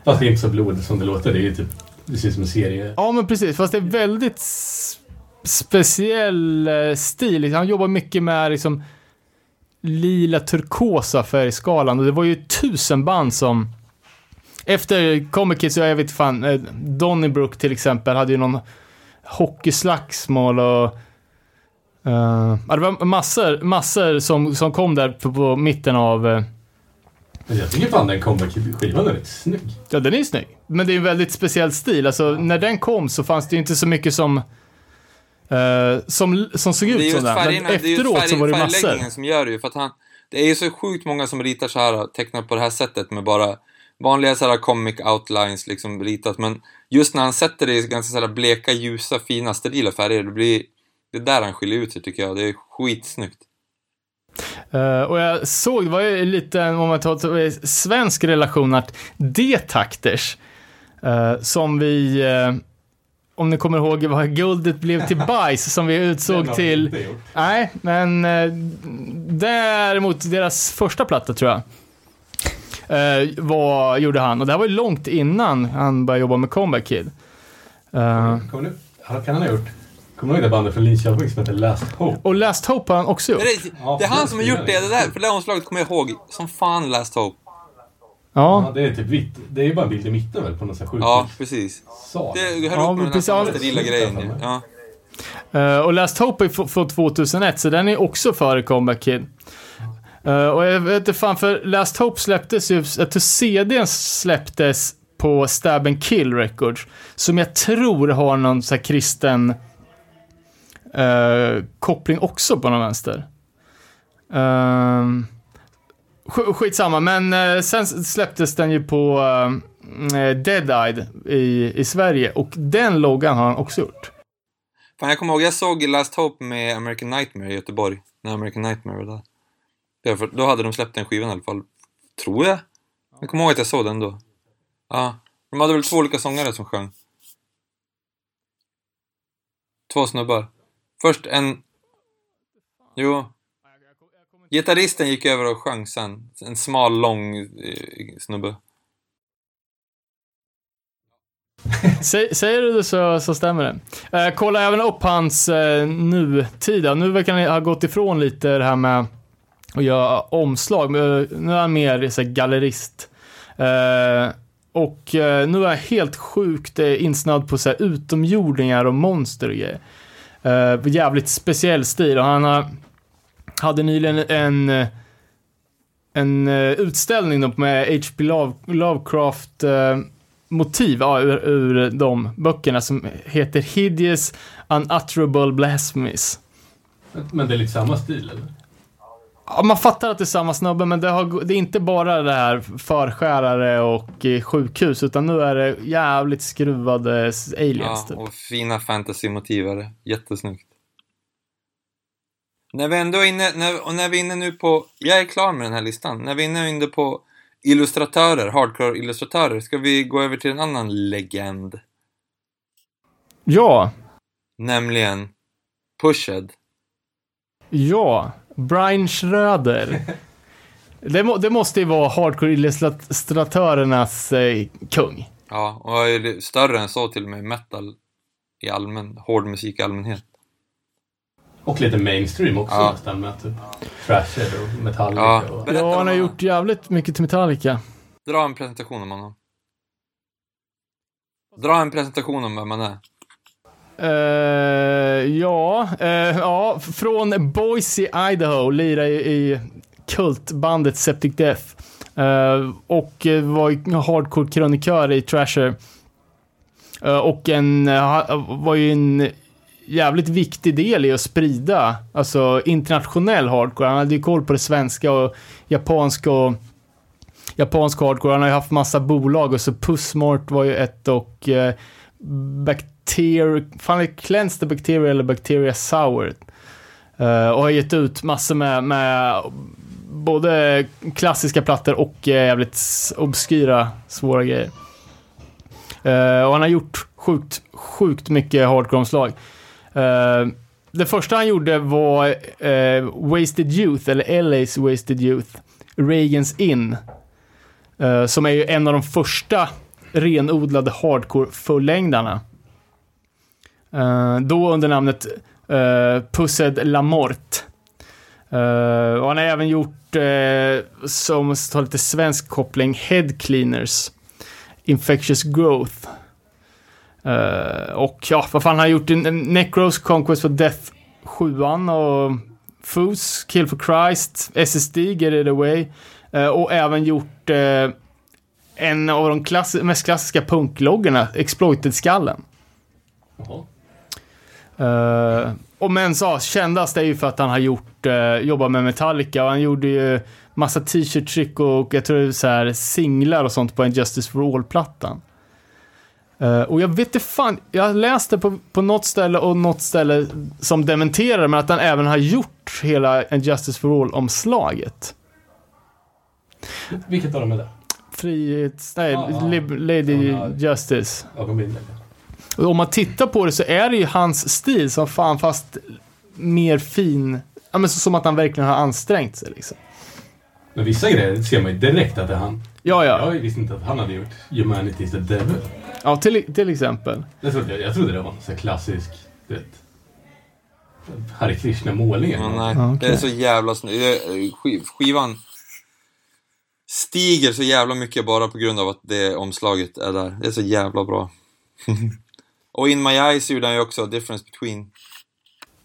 Fast det är inte så blodigt som det låter. Det är ju typ... Det ser ut som en serie. Ja, men precis. Fast det är väldigt speciell eh, stil. Han jobbar mycket med liksom lila turkosa färgskalan och det var ju tusen band som efter Comic Kids, jag vet fan, eh, Donnybrook till exempel hade ju någon hockeyslagsmål och eh, ja, det var massor, massor som, som kom där på, på mitten av eh, jag tycker fan den comeback-skivan är rätt snygg. Ja, den är ju snygg. Men det är en väldigt speciell stil. Alltså, när den kom så fanns det ju inte så mycket som, eh, som, som såg Det är ut som. Men det just efteråt så var det massor. som gör det ju, för att han... Det är ju så sjukt många som ritar så här, tecknar på det här sättet med bara vanliga så här comic outlines liksom ritat, men just när han sätter det i ganska så bleka, ljusa, fina, sterila färger, det blir... Det är där han skiljer ut sig tycker jag, det är skitsnyggt. Eh, och jag såg, det var ju lite, om man tar till svensk relation, att D-takters, eh, som vi, eh, om ni kommer ihåg vad guldet blev till bajs, som vi utsåg till vi. Nej, men eh, däremot deras första platta tror jag. Eh, vad gjorde han? Och det här var ju långt innan han började jobba med Comeback Kid. Eh, Kommer du... Kan han ha gjort? Kommer du ihåg det bandet från Linköping som heter Last Hope? och Last Hope har han också gjort. Det, Ja, det är han som har gjort det, det där, för det där omslaget kommer jag ihåg som fan Last Hope. Ja, Ja, det är typ vitt. Det är ju bara en bild i mitten väl på här sjukhus. Ja, precis. Sal. Det hör Ja, med den här sterila grejen. Ja. Eh, och Last Hope är från 2001, så den är också före Comeback Kid. Eh, och jag vet inte fan, för Last Hope släpptes ju, jag tror CDn släpptes på Stab and Kill Records, som jag tror har någon så här kristen eh, koppling också på någon vänster. Um, skitsamma, men eh, sen släpptes den ju på eh, mm, eh, uh, Dead-Eyed i, i Sverige och den loggan har han också gjort. Fan, jag kommer ihåg, jag såg Last Hope med American Nightmare i Göteborg. När American Nightmare var där. Därför, då hade de släppt den skivan i alla fall. Tror jag. Jag kommer ihåg att jag såg den då. Ja. De hade väl två olika sångare som sjöng. Två snubbar. Först en... Jo. Gitarristen gick över och sjöng sen. En smal, lång eh, snubbe. Säger du det så, så stämmer det. Eh, kolla även upp hans eh, nutida. Nu verkar han ha gått ifrån lite det här med att göra omslag. Eh, nu är han mer så här, gallerist. Eh, och eh, nu är han helt sjukt eh, insnöad på så här, utomjordingar och monster och grejer. Eh, jävligt speciell stil och han har, hade nyligen en eh, en eh, utställning med H.P. Love, Lovecraft eh, motiv ja, ur, ur de böckerna som heter Hideous Unutterable Blasphemies. Men det är lite samma stil eller? Ja, man fattar att det är samma snubbe, men det, har, det är inte bara det här förskärare och sjukhus, utan nu är det jävligt skruvade aliens Ja, typ. och fina fantasy-motiv är det. Jättesnyggt. När vi ändå är inne, när, och när vi är inne nu på, jag är klar med den här listan. När vi är inne, inne på illustratörer, hardcore-illustratörer, ska vi gå över till en annan legend. Ja, Nämligen Pushed. ja. Brian Schröder. Det, må, det måste ju vara hardcore-illustratörernas eh, kung. Ja, och större än så till och med metal i allmän, hård musik i allmänhet. Och lite mainstream också Ja. nästan med typ Thrasher och Metallica Ja. och... Ja, han har gjort jävligt mycket till Metallica. Dra en presentation om honom. Dra en presentation om vem man är. Eh, ja, eh, ja, från Boise, Idaho, lirar i, i kultbandet Septic Death. Eh, och var ju hardcore-krönikör i Trasher. Och en, var ju en jävligt viktig del i att sprida, alltså internationell hardcore. Han hade ju koll på det svenska och japanska och japansk hardcore. Han har ju haft massa bolag och så Pussmart var ju ett och eh, Bacteria, fan är det Cleanse the Bacteria eller Bacteria Sour? Eh, och har gett ut massor med, med både klassiska plattor och eh, jävligt obskyra, svåra grejer. Eh, och han har gjort sjukt, sjukt mycket hardcore-omslag. Eh, det första han gjorde var eh, Wasted Youth, eller LA's Wasted Youth, Reagans In. Eh, som är ju en av de första renodlade hardcore-fullängdarna. Då under namnet uh, Pussed La Mort. Och han har även gjort, uh, som tar lite svensk koppling, Head Cleaners. Infectious Growth. Eh, och ja, vad fan han har gjort? En- en Necros, Conquest for Death 7 och Foos, Kill for Christ, SSD, Get It Away. Eh, och även gjort eh, en av de klass mest klassiska punkloggarna, Exploited-skallen. Uh, och men så, kändast är ju för att han har gjort, uh, jobbat med Metallica och han gjorde ju massa t-shirt-trick och, och jag tror det är så här singlar och sånt på en Justice for All-plattan. Eh, och jag vet inte fan, jag läste på, på något ställe och något ställe som dementerar men att han även har gjort hela en Justice for All-omslaget. Vilket av dem är det? Frihets... Nej, ja. Lib, Lady. Justice. Och om man tittar på det så är det ju hans stil som fan fast mer fin. Ja men så, som att han verkligen har ansträngt sig liksom. Men vissa grejer ser man ju direkt att det är han. Ja, ja. Jag visste inte att han hade gjort Humanity's the Devil. Ja, till, till exempel. Jag trodde, jag, trodde det var en klassisk, du vet, Hare Krishna-målning. Ja, nej, okej. det är så jävla snyggt. Skiv, skivan stiger så jävla mycket bara på grund av att det omslaget är där. Det är så jävla bra. och In My Eyes gjorde han ju också, Difference Between.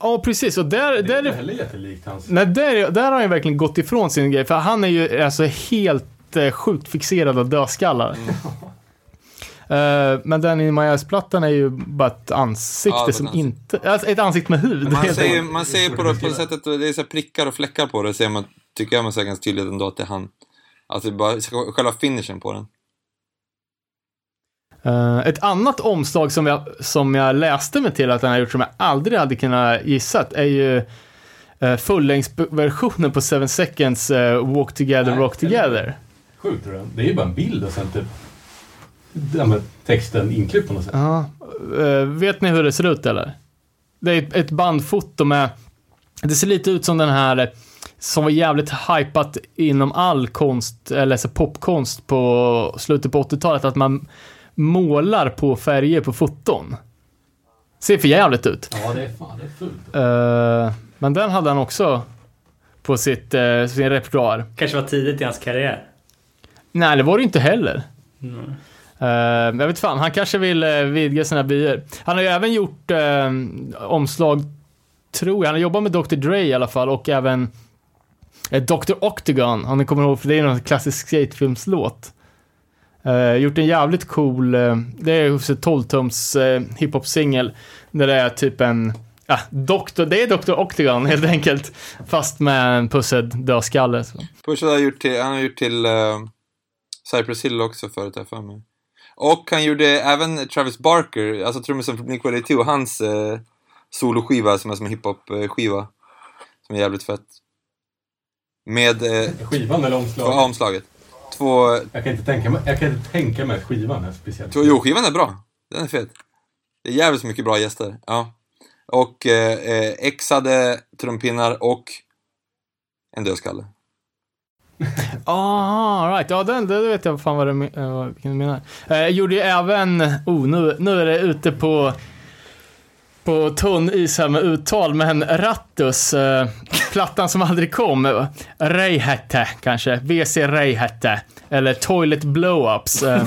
Ja, precis. Och där, Det är där, inte heller jättelikt hans. nej, där, där har han ju verkligen gått ifrån sin grej. För han är ju alltså helt eh, sjukt fixerad av dödskallar. Eh, men den i My Eyes-plattan är ju bara ett ansikte Ja, som ansikte. inte... Alltså ett ansikte med hud. Man ser man ser ju på det på sättet, det är så här prickar och fläckar på det, ser man, tycker jag man ser ganska tydligt ändå att det är han. Alltså bara själva finishen på den. Eh, ett annat omslag som jag, som jag läste mig till att han har gjort som jag aldrig hade kunnat gissat är ju uh, fullängdsversionen på 7 seconds eh, Walk Together, Nej, Rock? Together. Sjukt tror jag. Det är ju bara en bild och sen typ den texten inklippt på något sätt. Ja. Eh, vet ni hur det ser ut eller? Det är ett bandfoto med, det ser lite ut som den här eh, som var jävligt hypat inom all konst, eller så popkonst på slutet på 80-talet, att man målar på färger på foton. Ser för jävligt ut. Ja, det är fan, det är fullt. Eh, men den hade han också på sitt, eh, sin repertoar. Kanske var tidigt i hans karriär. Nej, det var det inte heller. Mm. Eh, jag vet fan, han kanske vill uh, vidga sina vyer. Han har ju även gjort eh, omslag, tror jag. Han har jobbat med Dr. Dre i alla fall och även uh, Dr. Octagon, om ni kommer ihåg, för det är en klassisk skatefilmslåt. Uh, gjort en jävligt cool, uh, det är hos 12-tums uh, hiphop-singel, där det är typ en, ja, doktor, det är Dr. Octagon helt enkelt, fast med en pussad dödskalle. Så. Har gjort till, han har gjort till uh, Cypress Hill också förut, har jag för mig. Och han gjorde även Travis Barker, alltså trummisen från Blink-182, hans uh, soloskiva som är som en hiphop-skiva. Som är jävligt fett. Med uh, Skivan eller omslaget? ja, omslaget. Två, Jag kan inte tänka mig, jag kan inte tänka mig att skivan är speciellt. två, jo, skivan är bra. Den är fet. Det är jävligt mycket bra gäster, ja. Och eh, eh, exade trumpinnar och en dödskalle. Ah, right. Ja, den, det vet jag fan vad, me- eh, vad du menar. Eh, Jag gjorde ju även, oh, nu, nu är det ute på, på tunn is här med uttal, men Rattus, eh, plattan som aldrig kom, Reihätte kanske, WC Reihätte, eller Toilet Blowups. Eh,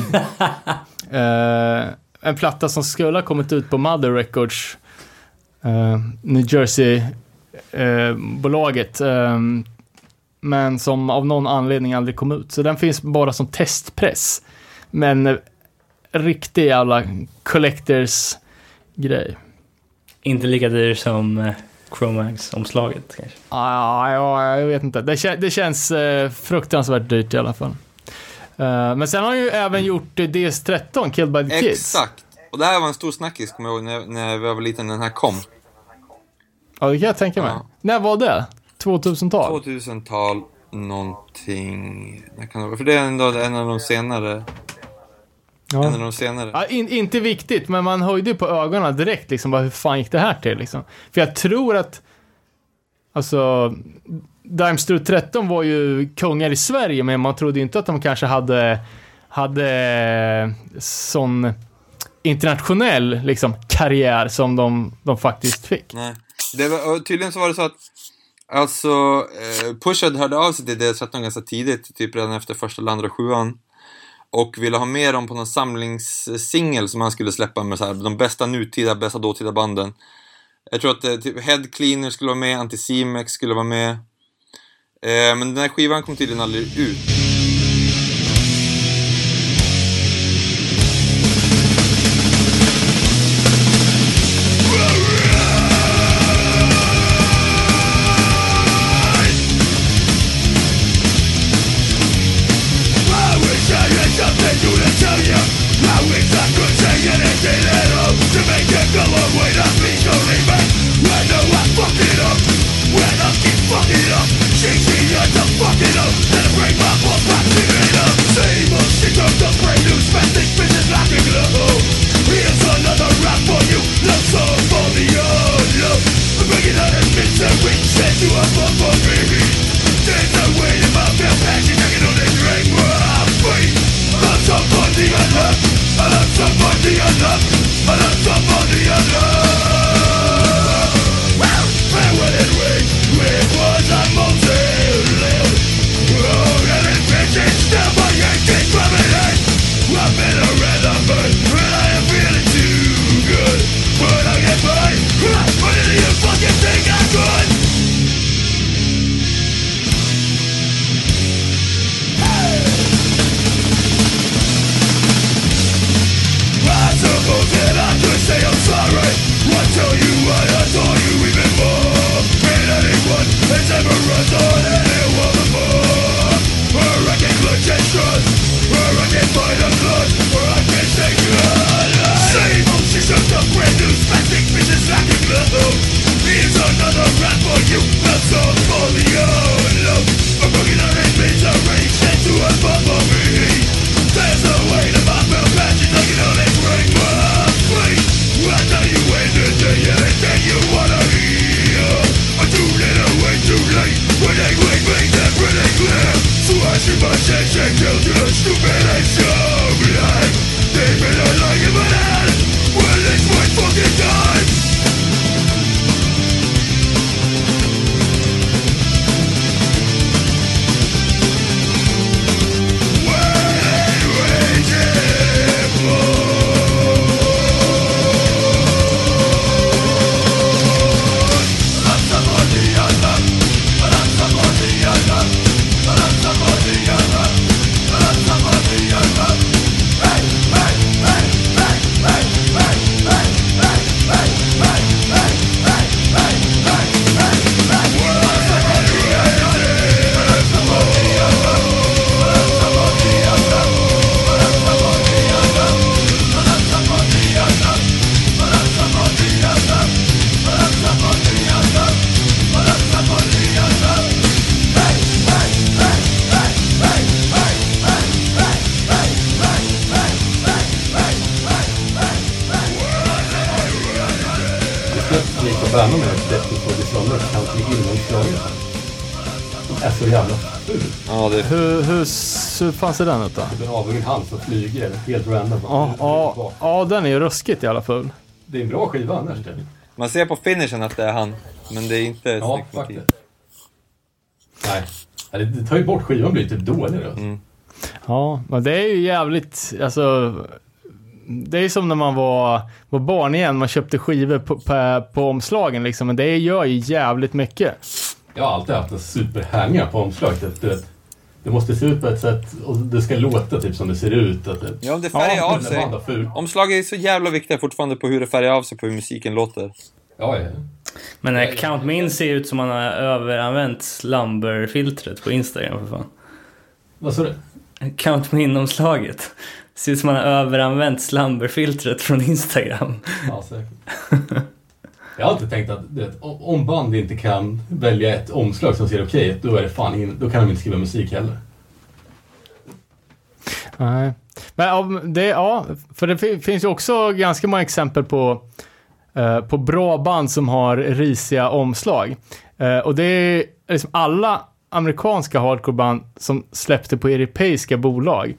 eh, en platta som skulle ha kommit ut på Mother Records, eh, New Jersey-bolaget, eh, men som av någon anledning aldrig kom ut. Så den finns bara som testpress. Men eh, riktig jävla collectors grej. Inte lika dyr som eh, Chromax-omslaget kanske. Ah, ja, jag vet inte. Det, kä- det känns eh, fruktansvärt dyrt i alla fall. Eh, men sen har han ju även gjort eh, DS13, Killed by the Kids. Exakt. Och det här var en stor snackis, kommer jag ihåg, när, när jag var liten, när den här kom. Ja, det kan jag tänka mig. Ja. När var det? 2000-tal? 2000-tal, någonting... Det? För det är ändå en av de senare. En av Ja. de senare. Ja, in, inte viktigt, men man höjde ju på ögonen direkt liksom. Bara, hur fan gick det här till liksom? För jag tror att... Alltså... Daimstrut 13 var ju kungar i Sverige, men man trodde inte att de kanske hade... Hade sån internationell liksom, karriär som de, de faktiskt fick. Nej. Det var, tydligen så var det så att Alltså, eh, Pushad hörde av sig till DS13 ganska tidigt, typ redan efter första, andra sjuan. Och ville ha med dem på någon samlingssingel som han skulle släppa med så här, de bästa nutida, bästa dåtida banden. Jag tror att eh, typ Head Cleaner skulle vara med, Anticimex skulle vara med. Eh, men den här skivan kom tydligen aldrig ut. Hur fan ser den ut då? Det är en avhuggen hand som flyger helt random. Ja, ja, ja, den är ju ruskigt jävla full. Det är en bra skiva annars. Det. Man ser på finishen att det är han, men det är inte Ja, snyggt motiv. faktiskt. Nej. Det, det tar ju bort skivan blir typ dålig då. Mm. Ja, men det är ju jävligt, alltså. Det är som när man var, var barn igen, man köpte skivor på, på, på omslagen liksom, men det gör ju jävligt mycket. Jag har alltid haft en superhänga på omslaget. Du vet, det måste se ut på ett sätt och det ska låta typ som det ser ut. Att det, Ja, om det färgar Ja, av sig. band har ful. Omslag är så jävla viktiga fortfarande på hur det färgar av sig på hur musiken låter. Ja, ja. Men eh, Count Min ser ut som han har överanvänt slumber-filtret på Instagram för fan. Vad sa du? Count Min-omslaget. Ser ut som han har överanvänt slumber-filtret från Instagram. Ja, säkert. Jag har alltid tänkt att vet, om band inte kan välja ett omslag som ser okej ut, då är det fan då kan de inte skriva musik heller. Nej. Men ja, det, ja, för det finns ju också ganska många exempel på, eh, på bra band som har risiga omslag. Eh, och det är liksom alla amerikanska hardcoreband som släppte på europeiska bolag.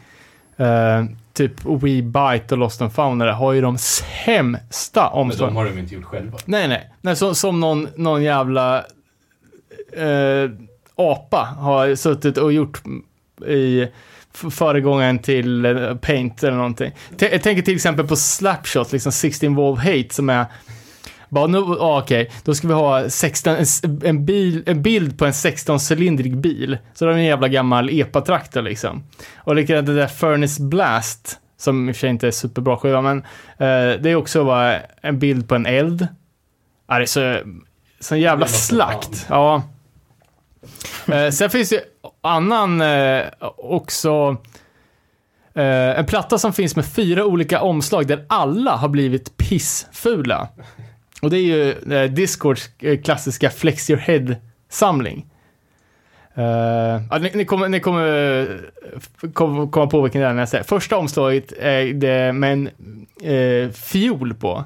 Eh, typ We Bite och Lost and Found har ju de sämsta Men omslagen. de har de inte gjort själva. Nej, nej. nej så, som någon, någon jävla eh, apa har suttit och gjort i föregångaren till eh, Paint eller någonting. T- jag tänker till exempel på Slapshot, liksom 16 Volve Hate som är bara nu, ah, okej, då ska vi ha 16, en, bil, en bild på en 16-cylindrig bil. Så det är en jävla gammal epa-traktor liksom. Och likadant det där Furnace Blast, som i och för sig inte är superbra skiva, men eh, det är också bara en bild på en eld. Ja, det är så, så jävla slakt. Ja. Eh, sen finns det annan eh, också, eh, en platta som finns med fyra olika omslag där alla har blivit pissfula. Och det är ju eh, Discords eh, klassiska Flex Your Head-samling. Uh, ja, ni, ni kommer, ni kommer eh, kom, komma på vilken det är när jag säger. Första omslaget är det med en eh, fiol på.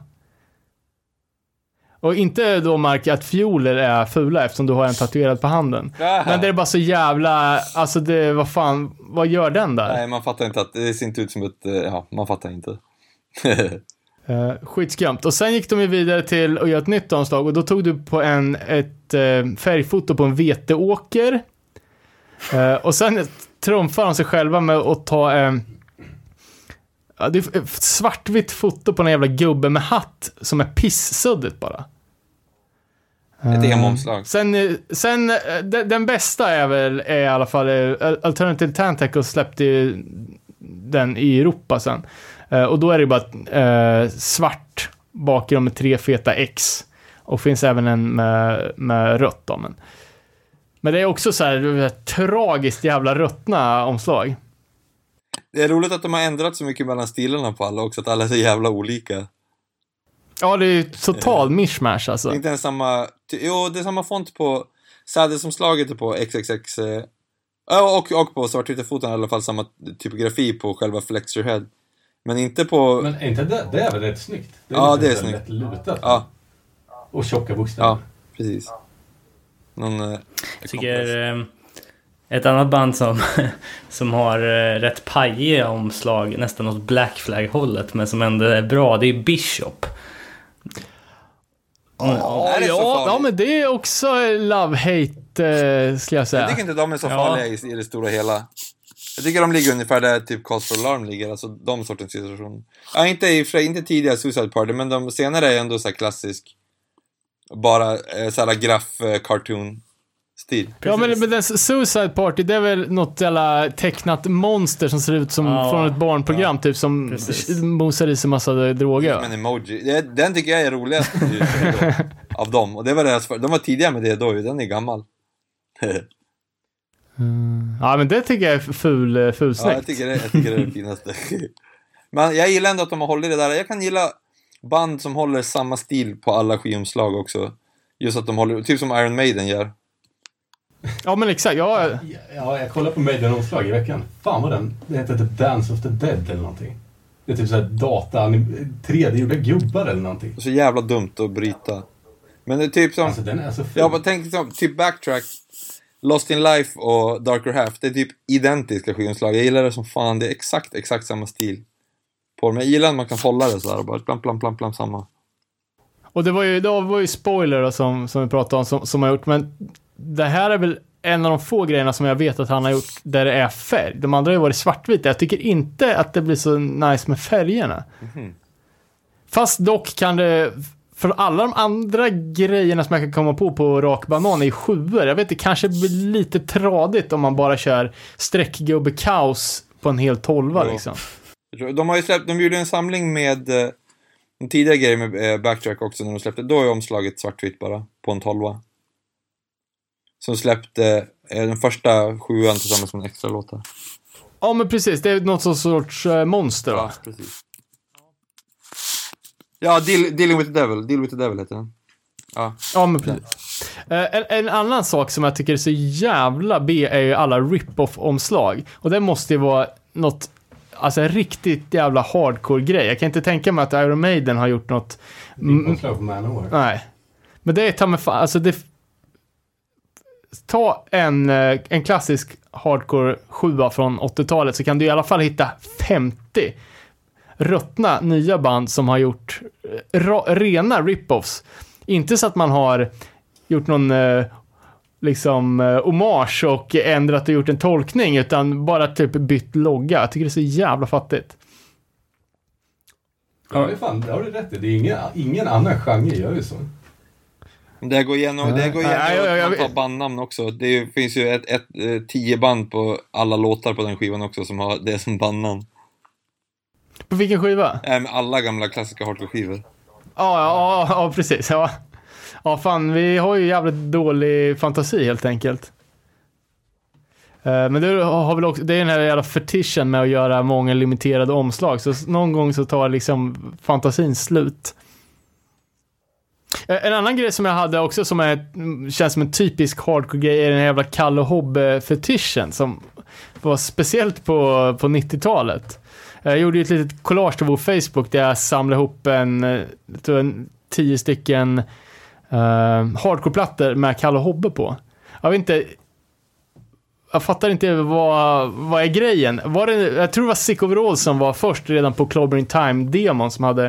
Och inte då Mark att fioler är fula eftersom du har en tatuerad på handen. Men det är bara så jävla, alltså det, vad fan, vad gör den där? Nej, man fattar inte att det ser inte ut som ett... eh, Ja, man fattar inte. Uh, skitskumt. Och sen gick de ju vidare till att göra ett nytt omslag och då tog du på en, ett uh, färgfoto på en veteåker. Uh, och sen trumfade de sig själva med att ta en Ja, det är ett svartvitt foto på en jävla gubbe med hatt som är pissuddigt bara. Ett emo-omslag. Sen, sen den, den bästa är väl är i alla fall Alternative Tentacles släppte ju den i Europa sen. Eh, och då är det bara eh, svart bakgrund med tre feta X. Och finns även en med, med rött då, men. Men det är också så här, tragiskt jävla ruttna omslag. Det är roligt att de har ändrat så mycket mellan stilarna på alla också, att alla är så jävla olika. Ja, det är ju total mishmash alltså. Inte ens samma... Jo, det är samma font på sädesomslaget är på XXX. eh, och, och på svartvita-foton i alla fall samma typografi på själva Flex Your Head. Men inte på... Men är inte det, det är väl rätt snyggt? Det Ja, lite det är snyggt. Lutat. Ja, Och tjocka bokstäver. ja, precis. Någon... Eh, Jag tycker eh, ett annat band som, som har eh, rätt pajiga omslag, nästan åt Black Flag-hållet, men som ändå är bra, det är Bishop. Ja, är det så ja, farligt? ja, men det är också love-hate, eh, skulle jag säga. Jag tycker inte de är så Ja. farliga i, i det stora hela. Jag tycker de ligger ungefär där typ Cause for Alarm ligger, alltså de sortens situationer. Ja, inte i för inte tidigare Suicide Party, men de senare är ändå så här klassisk. Bara eh, så här graff eh, cartoon stil. Ja, men, men den Suicide Party, det är väl något jävla tecknat monster som ser ut som Ja, från ett barnprogram, typ som Precis. mosar i sig massa droger. Men emoji, den tycker jag är roligast av dem. Och det var deras, de var tidiga med det då ju, den är gammal. Ja, men det tycker jag är ful, eh, Ja, fulsnyggt. jag tycker, det, jag tycker det är det finaste. Men jag gillar ändå att de har hållit det där. Jag kan gilla band som håller samma stil på alla skivomslag också. Just att de håller, typ som Iron Maiden gör. Ja, men exakt. Ja, Ja, jag kollade på Maiden-omslag i veckan. Fan vad den... Det heter typ Dance of the Dead eller någonting. Det är typ såhär data... 3D-gjorda gubbar eller någonting. Så jävla dumt att bryta. Men det är typ som, Alltså den är så ful. jag bara tänkte som, typ Backtrack, Lost in Life och Darker Half. Det är typ identiska skivomslag. Jag gillar det som fan. Det är exakt, exakt samma stil. På dem. Jag gillar att man kan hålla det sådär och bara plam, plam, plam, plam, samma. Och det var ju, det var ju spoiler då, som, som vi pratade om som, som har gjort, men det här är väl en av de få grejerna som jag vet att han har gjort där det är färg. De andra har ju varit svartvita. Jag tycker inte att det blir så nice med färgerna. Fast dock kan det, för alla de andra grejerna som jag kan komma på på rak banan är sjuor. Jag vet, det kanske blir lite tradigt om man bara kör streckgubbe kaos på en hel tolva Ja. liksom. De har ju släppt, de gjorde en samling med eh, en tidigare grej med eh, Backtrack också när de släppte. Då är omslaget svartvitt bara, på en tolva. Som släppte eh, den första sjuan tillsammans med en extra låtar. Ja, men precis. Det är något sorts monster va? Ja, precis. Ja, deal, Dealing with the Devil. Deal with the Devil heter den. Ja. Ja, men precis. Eh, en, en annan sak som jag tycker är så jävla B är ju alla rip-off-omslag. Och det måste ju vara något, alltså en riktigt jävla hardcore-grej. Jag kan inte tänka mig att Iron Maiden har gjort något, mm, Omslag på Manowar. nej. Men det är ta mig fan, alltså det... Ta en, eh, en klassisk hardcore 7 från 80-talet så kan du i alla fall hitta 50 ruttna nya band som har gjort eh, rena rip-offs. Inte så att man har gjort någon eh, liksom eh, hommage och ändrat och gjort en tolkning utan bara typ bytt logga. Jag tycker det är så jävla fattigt. Ja, det är fan, det har du rätt i. Det är ingen, ingen annan genre gör ju så. Det går igenom, det går igenom Nej, jag- jag- ett antal bandnamn också. Det finns ju ett, ett, tio band på alla låtar på den skivan också som har det som bandnamn. På vilken skiva? Äh, med alla gamla klassiska hardcore-skivor. Ja, ja, ja, precis. Ja. ja, fan, vi har ju jävligt dålig fantasi helt enkelt. Eh, Men det har väl också, det är den här jävla fetischen med att göra många limiterade omslag, så någon gång så tar liksom fantasin slut. Eh, En annan grej som jag hade också som är, mm, känns som en typisk hardcore-grej är den här jävla Kalle Hobbe-fetischen som var speciellt på, på 90-talet. Jag gjorde ju ett litet collage till vår Facebook där jag samlade ihop en, jag tror en tio stycken uh, hardcore-plattor med Kalle Hobbe på. Jag vet inte, jag fattar inte vad, vad är grejen? Var det, jag tror det var Sick Overall som var först redan på Clobbering Time-demon som hade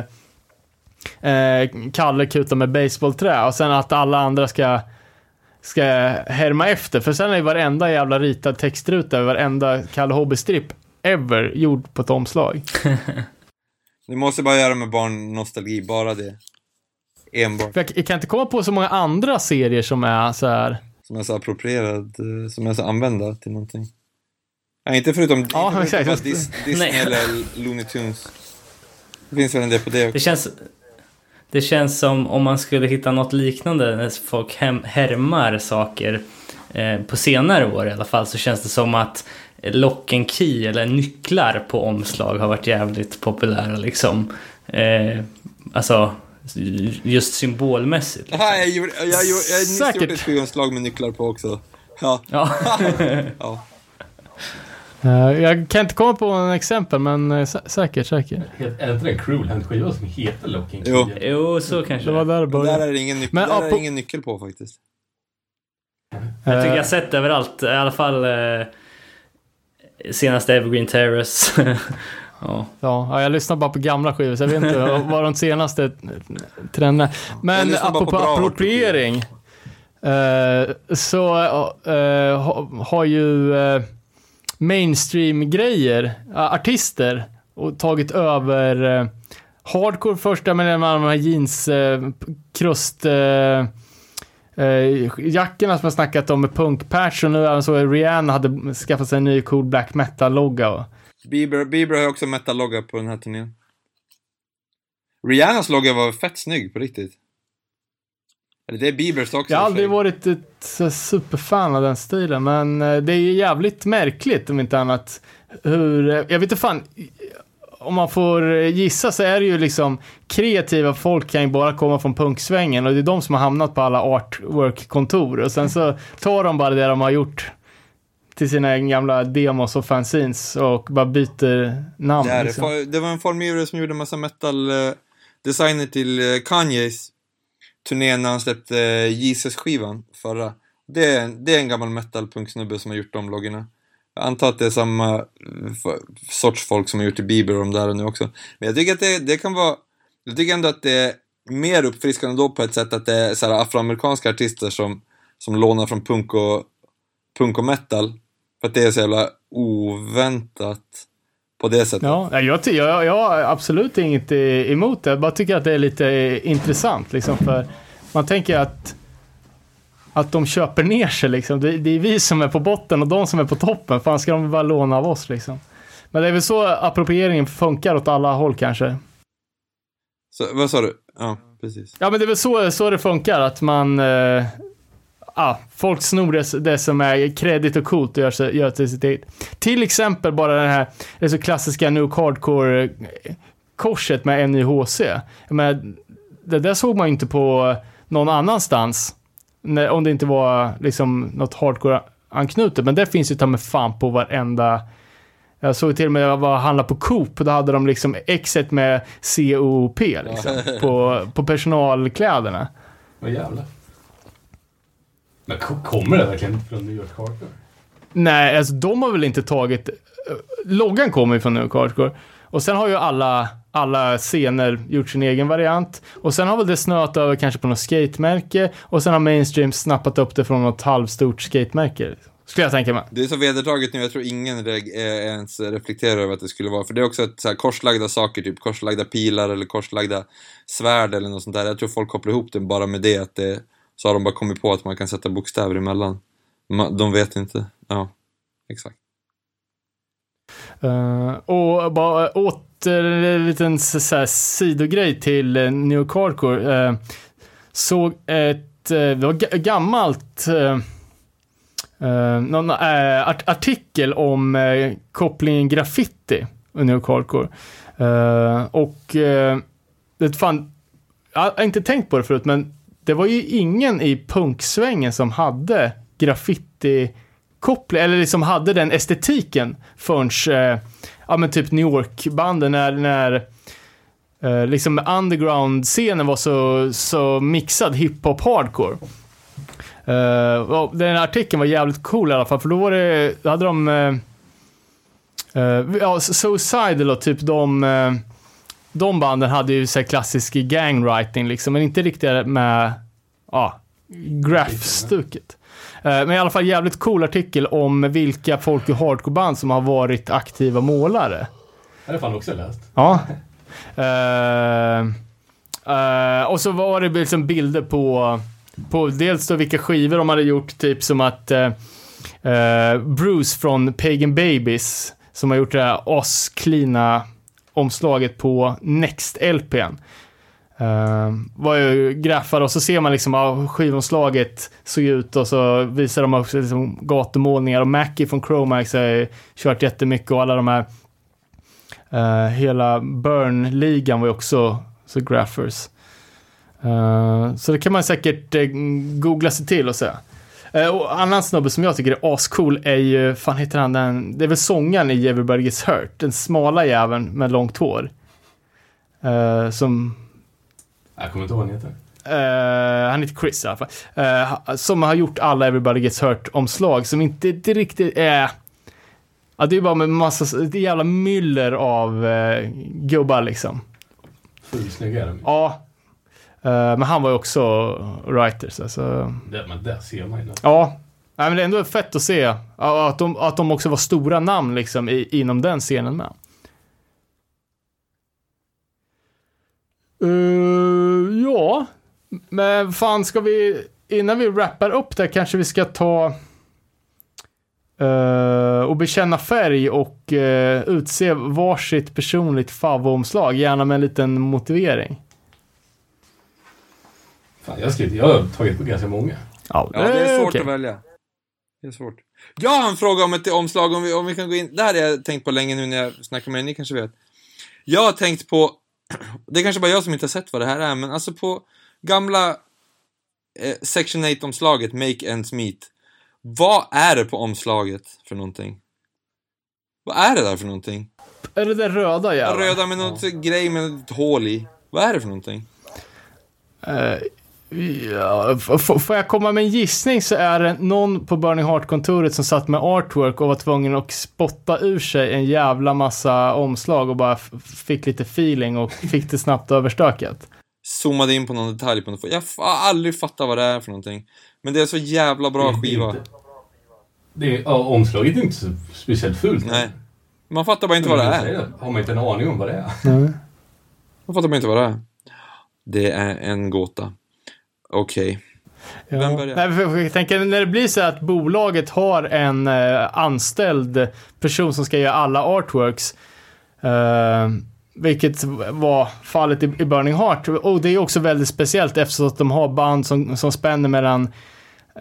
eh, Kalle kuta med baseballträ och sen att alla andra ska ska härma efter. För sen är ju varenda jävla ritad textruta, varenda Kalle Hobbe-stripp ever gjord på ett omslag. Det måste bara göra med barnnostalgi, bara det. Enbart. Jag, jag kan inte komma på så många andra serier som är så här. Som är så approprierad, eh, som är så använda till någonting. Ja, inte förutom, Ja, inte förutom exakt. Dis, Disney Nej. eller Looney Tunes. Det finns väl en del på det Det också. känns, det känns som om man skulle hitta något liknande när folk hem, härmar saker eh, på senare år i alla fall så känns det som att lock and key eller nycklar på omslag har varit jävligt populära liksom. Eh, alltså just symbolmässigt. Liksom. Ja, jag gjorde, jag, jag, jag, Säkert. gjort ett skivomslag med nycklar på också. Ja, Ja. ja. Eh, jag kan inte komma på en exempel, men eh, sä- säkert, säkert. Är det inte en Cruel-skiva som heter Locking Jo. Key? jo, så kanske Det var det där det där är det ingen, nyc- Men, där ja, är på- det ingen nyckel på faktiskt. Jag tycker jag har Eh, sett överallt, i alla fall eh, senaste Evergreen Terrace. ja. Ja, ja, jag lyssnar bara på gamla skivor, så jag vet inte vad de senaste trenderna Men lyssnar bara på apropå appropriering. eh, så eh, ha, har ju uh, mainstream-grejer, artister, och tagit över hardcore första med de här jeans krust uh, jackorna som jag snackat om med punkpatch och nu även så Rihanna hade skaffat sig en ny cool black metal-logga. Bieber, Bieber har också metal-logga på den här turnén. Rihannas logga var fett snygg på riktigt. Eller det är Biebers också. Jag har aldrig varit ett superfan av den stilen, men eh, det är ju jävligt märkligt om inte annat. Hur, eh, jag vet inte fan, om man får gissa så är det ju liksom kreativa folk kan ju bara komma från punksvängen och det är de som har hamnat på alla artwork-kontor och sen så tar de bara det de har gjort till sina gamla demos och fanzines och bara byter namn. Det, liksom. Det var en formgivare som gjorde massa metal-designer till eh, Kanyes turné när han släppte eh, Jesus-skivan förra. Det är, en- det är en gammal metal-punksnubbe som har gjort de loggorna. Jag antar att det är samma eh, sorts folk som har gjort i Bieber och de där nu också. Men jag tycker att det, det kan vara... Jag tycker ändå att det är mer uppfriskande då på ett sätt att det är så här afroamerikanska artister som, som lånar från punk och, punk och metal. För att det är så jävla oväntat på det sättet. Ja, jag, jag, jag har absolut inget eh, emot det. Jag bara tycker att det är lite eh, intressant. Liksom, för man tänker att, att de köper ner sig. Liksom. Det, det är vi som är på botten och de som är på toppen. Fan ska de bara låna av oss liksom. Men det är väl så approprieringen funkar åt alla håll kanske. Så, vad sa du? Ja, precis. Ja, men det är väl så, så det funkar. Att man... Eh, ah, folk snor det, det som är kredit och coolt och gör, gör till sitt eget. Till exempel bara den här, det så klassiska Nuke Hardcore-korset med NIHC. Men det där såg man ju inte på någon annanstans. När, om det inte var liksom något hardcore-anknutet. Men det finns ju ta med fan på varenda jag såg till och med att jag var och handlade på Coop. Då hade de liksom exet med COP liksom, på, på personalkläderna. Vad jävlar. Men ko- kommer det verkligen från New York Hardcore? Nej, alltså de har väl inte tagit... eh, Loggan kommer ju från New Hardcore. Och sen har ju alla, alla scener gjort sin egen variant. Och sen har väl det snöat över kanske på något skatemärke. Och sen har Mainstream snappat upp det från något halvstort skatemärke. Skulle jag tänka mig. Det är så vedertaget nu, jag tror ingen reg- eh, ens reflekterar över att det skulle vara, för det är också ett, så här, korslagda saker, typ korslagda pilar eller korslagda svärd eller något sånt där. Jag tror folk kopplar ihop det bara med det, att det, så har de bara kommit på att man kan sätta bokstäver emellan. De vet inte. Ja, exakt. Uh, och bara åter en liten så här, sidogrej till uh, New Carcor. Uh, eh, såg ett, uh, det var gammalt, uh, någon art- artikel om kopplingen graffiti och New Carcor. Och uh, det fan, jag har inte tänkt på det förut, men det var ju ingen i punksvängen som hade graffiti koppling, eller liksom hade den estetiken förrän, eh, ja men typ New York-banden när, när eh, liksom underground-scenen var så, så mixad hiphop hardcore. Eh, den här artikeln var jävligt cool i alla fall, för då var det, då hade de, eh, eh, ja, Suicidal och typ de, eh, de banden hade ju så klassisk gangwriting liksom, men inte riktigt med, ja, graph-stuket. Eh, Men i alla fall jävligt cool artikel om vilka folk i hardcoreband som har varit aktiva målare. Det har fan också läst. Ja. Eh, eh, och så var det liksom bilder på, på dels då vilka skivor de hade gjort, typ som att eh, Bruce från Pagan Babies, som har gjort det här asklina omslaget på Next-LPn. Ehm, uh, var ju graffar och så ser man liksom hur skivomslaget såg ut och så visar de också liksom gatumålningar och Mackie från Chromax har ju kört jättemycket och alla de här uh, hela Burn-ligan var ju också så graffers. Uh, så det kan man säkert uh, googla sig till och se. Uh, och annan snubbe som jag tycker är ascool är ju, fan heter han den, det är väl sångaren i Everybody Gets Hurt, den smala jäveln med långt hår. Uh, som jag kommer inte ihåg vad han heter. Uh, han heter Chris i alla fall. Uh, som har gjort alla Everybody Gets Hurt-omslag som inte, inte riktigt är... Ja, det är bara med massa, det är jävla myller av uh, gubbar liksom. Fulsnygga är de. Ja. Uh, men han var ju också writer så, så Det, men det ser man ju. ja. Nej, men det är ändå fett att se att de, att de också var stora namn liksom i, inom den scenen med. Ja, men fan ska vi, innan vi wrappar upp det kanske vi ska ta uh, och bekänna färg och uh, utse varsitt personligt favomslag, gärna med en liten motivering. Fan, jag, har skrivit, jag har tagit på ganska många. Ja, Ja, det är svårt okej. att välja. Det är svårt. Jag har en fråga om ett omslag, om vi, om vi kan gå in. Det här har jag tänkt på länge nu när jag snackar med er, ni kanske vet. Jag har tänkt på, det är kanske bara jag som inte har sett vad det här är, men alltså på gamla eh, Section 8-omslaget, Make Ends Meet. Vad är det på omslaget för någonting? Vad är det där för någonting? Är det den röda jäveln? Röda med något grej med ett hål i. Vad är det för någonting? Eh, ja, får jag komma med en gissning så är det någon på Burning Heart-kontoret som satt med artwork och var tvungen att spotta ur sig en jävla massa omslag och bara fick lite feeling och fick det snabbt överstökat. zoomade in på någon detalj på något. Jag har aldrig fattat vad det är för någonting. Men det är så jävla bra Det är skiva. Det är, ja, omslaget är inte så speciellt fult. Nej. Man fattar bara inte vad det är. Har man inte en aning om vad det är? Man fattar bara inte vad det är. Det är en gåta. Okej. Ja. Vem börjar? Nej, för- Jag tänker när det blir så att bolaget har en eh, anställd person som ska göra alla artworks. eh, vilket var fallet i, i Burning Heart. Och det är också väldigt speciellt eftersom att de har band som, som spänner mellan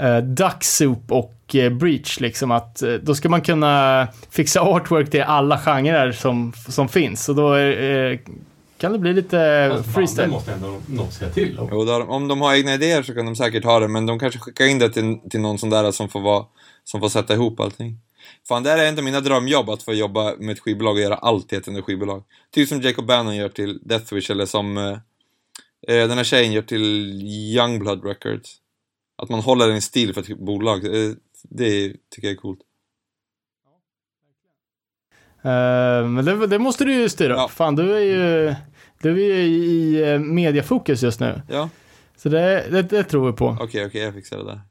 uh, Duck Soup och eh, Breach. Liksom att, eh, då ska man kunna fixa artwork till alla genrer som, som finns. Och då eh, kan det bli lite banden freestyle. måste ändå något säga till om. Jo, där, om de har egna idéer så kan de säkert ha det, men de kanske skickar in det till, till någon sån där som får, vara, som får sätta ihop allting. Fan, det här är en av mina drömjobb, att få jobba med ett skivbolag och göra allt till ett enda skivbolag. Typ som Jacob Bannon gör till Deathwish, eller som eh, eh, den här tjejen gör till Youngblood Records. Att man håller en stil för ett bolag, eh, det tycker jag är coolt. Eh, men det, det måste du ju styra upp. Ja. Fan, du är ju, du är ju i eh, mediafokus just nu. Ja, Så det, det, det tror vi på. okej, okej, jag fixar det där.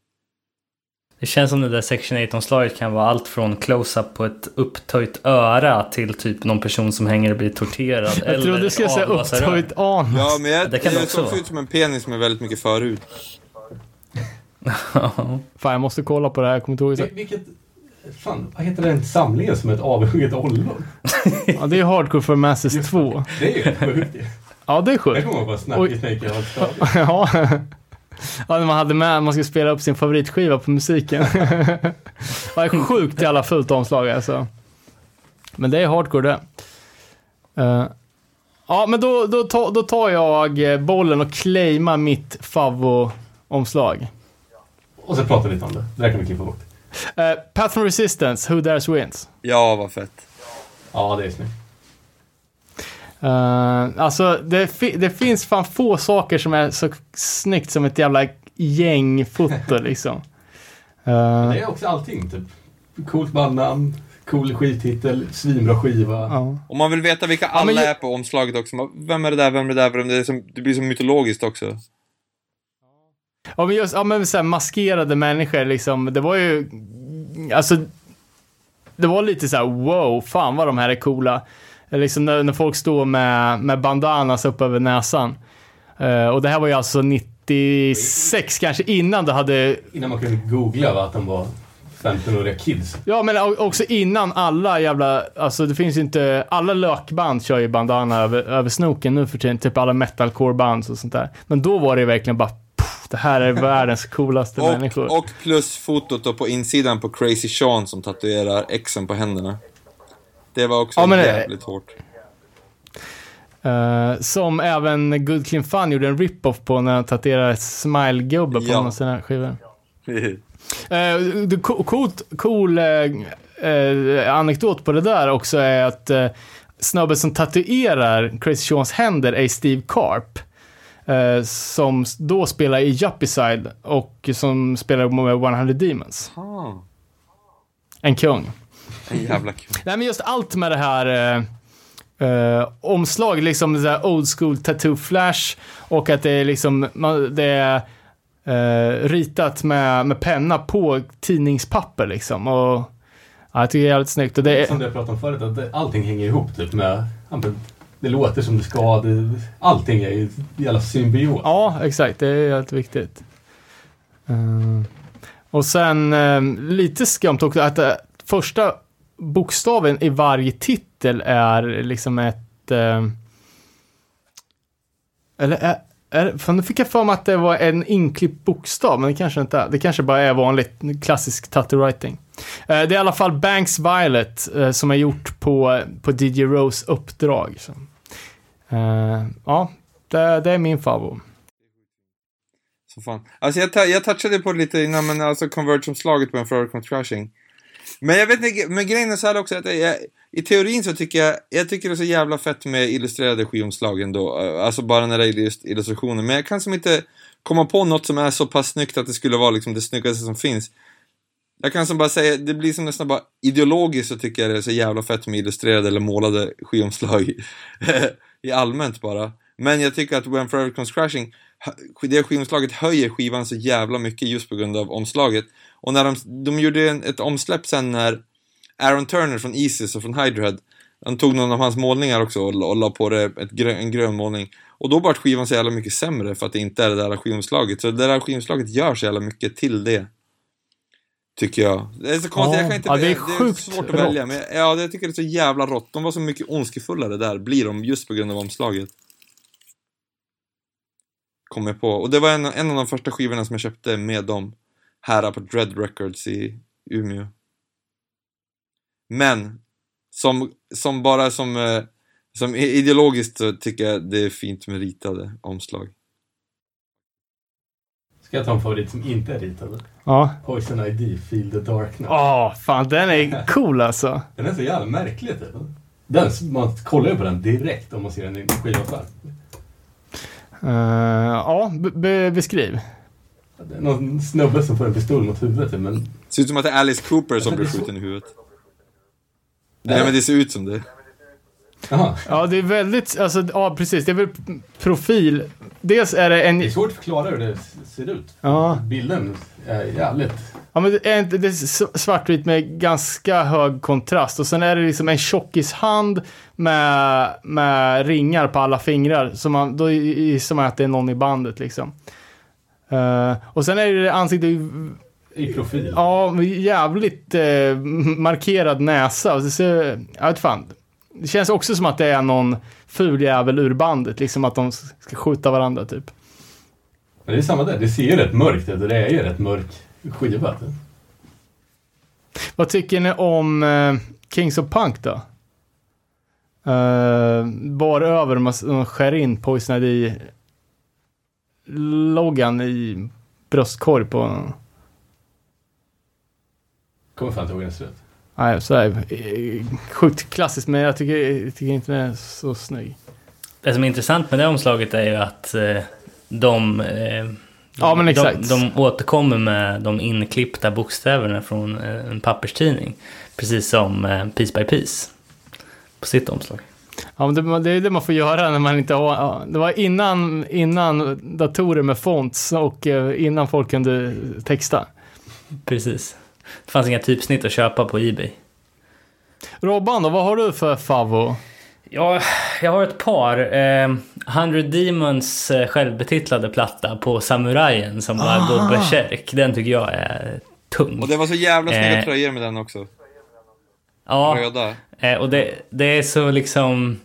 Det känns som det där Section 8-omslaget kan vara allt från close-up på ett upptöjt öra till typ någon person som hänger och blir torterad. Jag trodde du skulle säga upptöjt an. Ja, men jag, Det kan det det också såg ut som en penis med väldigt mycket förut. Fan, jag måste kolla på det här. Jag kommer inte ihåg. Vilket... Fan, vad heter den samlingen som är ett avhugget ollon? Ja, det är Hardcore for Masses 2. Det är ju sjukt ju. Ja, det är sjukt. kommer vad Oj. Snacky Snake har stört. Ja. Ja, när man hade med, man skulle spela upp sin favoritskiva på musiken. Det är sjukt jävla fult omslag alltså. Men det är hardcore det. Eh, ja, men då, då, ta, då tar jag eh, bollen och claimar mitt favvo-omslag. Och så pratar vi lite om det. Det där kan vi klippa bort. Uh, Path from Resistance, Who Dares Wins. Ja, vad fett. Ja, det är snyggt. Uh, alltså, det, fi- det finns fan få saker som är så snyggt som ett jävla gängfoto liksom. Uh, Det är också allting, typ. Coolt bandnamn, cool skivtitel, svinbra skiva. ja. Om man vill veta vilka alla men ju- är på omslaget också, vem är det där, vem är det där, vem är det, som, det blir så mytologiskt också. Ja men just, ja men så här, maskerade människor liksom, det var ju, alltså, det var lite så här: wow, fan vad de här är coola. Liksom när, när folk står med, med bandanas upp över näsan. Eh, och det här var ju alltså 96 kanske innan det hade, Innan man kunde googla va, att de var 15-åriga kids. ja men också innan alla jävla, alltså det finns ju inte, alla lökband kör ju bandana över, över snoken nu för tiden, typ alla metalcore-band och sånt där. Men då var det ju verkligen bara, det här är världens coolaste människor. Och, och plus fotot då på insidan på Crazy Sean som tatuerar Xen på händerna. Det var också Ja, det- jävligt hårt. Eh, som även Good Clean Fun gjorde en rip-off på när han tatuerade smile-gubbe på Ja. någon av sina skivor. Uh, det cool eh, eh, anekdot på det där också är att uh, snubben som tatuerar Crazy Seans händer är Steve Carp. Eh, som då spelar i Juppicide och som spelar med 100 Demons. Ah, En kung. en jävla kul. Nej men just allt med det här eh, eh, omslag, liksom det där old school tattoo flash och att det är liksom, man, det är eh, ritat med, med penna på tidningspapper liksom. Och ja, jag tycker det är jävligt snyggt. Och det Som är, jag pratade om förut, att det- allting hänger ihop typ med... Det låter som det ska. Det, allting är ju jävla symbios. ja, exakt. Det är helt viktigt. Uh, och sen uh, lite skumt också att uh, första bokstaven i varje titel är liksom ett... Eller är, fan, nu fick jag för mig att det var en inklippt bokstav, men det kanske inte är. Det kanske bara är vanligt klassisk tattoo writing. Eh, det är i alla fall Banks Violet eh, som är gjort på, på DJ Rose uppdrag. Så. Eh, ja, det, det är min favorit. Så fan. Alltså jag, jag touchade på det lite innan, men alltså Converge-omslaget på en Florida Comes Crashing. Men jag vet inte, men grejen är så här också att jag, i teorin så tycker jag, jag tycker det är så jävla fett med illustrerade skivomslag ändå. Alltså bara när det är just illustrationer. Men jag kan som inte komma på något som är så pass snyggt att det skulle vara liksom det snyggaste som finns. Jag kan som bara säga, det blir som nästan bara ideologiskt så tycker jag det är så jävla fett med illustrerade eller målade skivomslag. I allmänt bara. Men jag tycker att When Forever Comes Crashing, det skivomslaget höjer skivan så jävla mycket just på grund av omslaget. Och när de, de gjorde en, ett omsläpp sen när Aaron Turner från Isis och från Hydrohead, de tog någon av hans målningar också och, och la på det ett grö, en grön målning. Och då vart skivan så jävla mycket sämre för att det inte är det där skivomslaget. Så det där skivomslaget gör så jävla mycket till det. Tycker jag. Det är så konstigt, Ja, jag kan inte... ja, det är det är sjukt svårt att välja, rått. men jag, ja, jag tycker det är så jävla rått. De var så mycket ondskefullare där, blir de, just på grund av omslaget. Kom jag på. Och det var en, en av de första skivorna som jag köpte med dem. Här på Dread Records i Umeå. Men, som, som bara som, eh, som ideologiskt så tycker jag det är fint med ritade omslag. Ska jag ta en favorit som inte är ritad? Ja. Poison ID, Feel the Darkness. Åh, fan den är cool alltså. Den är så jävla märklig typ. Den, man kollar ju på den direkt om man ser den i skivaffär. Uh, ja, be- be- beskriv. Det är någon snubbe som får en pistol mot huvudet men Ser ut som att det är Alice Cooper som Alltså, blir skjuten i huvudet. Nej men det ser ut som det. Jaha. Ja, det är väldigt, alltså, ja precis, det är väl profil. Dels är det en, Det är svårt att förklara hur det ser ut. Ja. Bilden är jävligt... ja men det är, inte- det är svartvitt med ganska hög kontrast och sen är det liksom en tjockishand med, med ringar på alla fingrar. Så man, då gissar man att det är någon i bandet liksom. Eh, och sen är det ansiktet I profil. Ja, jävligt eh, markerad näsa. Och så jag vet fan. Det känns också som att det är någon ful jävel ur bandet. Liksom att de ska skjuta varandra typ. Men det är samma där. Det ser ju rätt mörkt ut och det är ju rätt mörk skiva. typ. Vad tycker ni om eh, Kings of Punk då? Uh, bar över, man, skär in Poison ID loggan i bröstkorg på... Kommer fan inte ihåg hur den ser ut. Nej, sådär. eh, Sjukt klassiskt, men jag tycker, jag tycker inte den är så snygg. Det som är intressant med det omslaget är ju att eh, de, eh, Ja, exakt. de, de återkommer med de inklippta bokstäverna från en papperstidning. Precis som Piece by Piece på sitt omslag. Ja, men det, är det man får göra när man inte har... Det var innan, innan datorer med fonts och innan folk kunde texta. Precis. Det fanns inga typsnitt att köpa på Ebay. Robban då, vad har du för favvo? Ja, jag har ett par. Eh, 100 Demons eh, självbetitlade platta på Samurajen som bara Ah. går berserk. Den tycker jag är tung. Och det var så jävla snygga Eh. tröjor med den också. Ja, Röda. eh, och det, det är så liksom...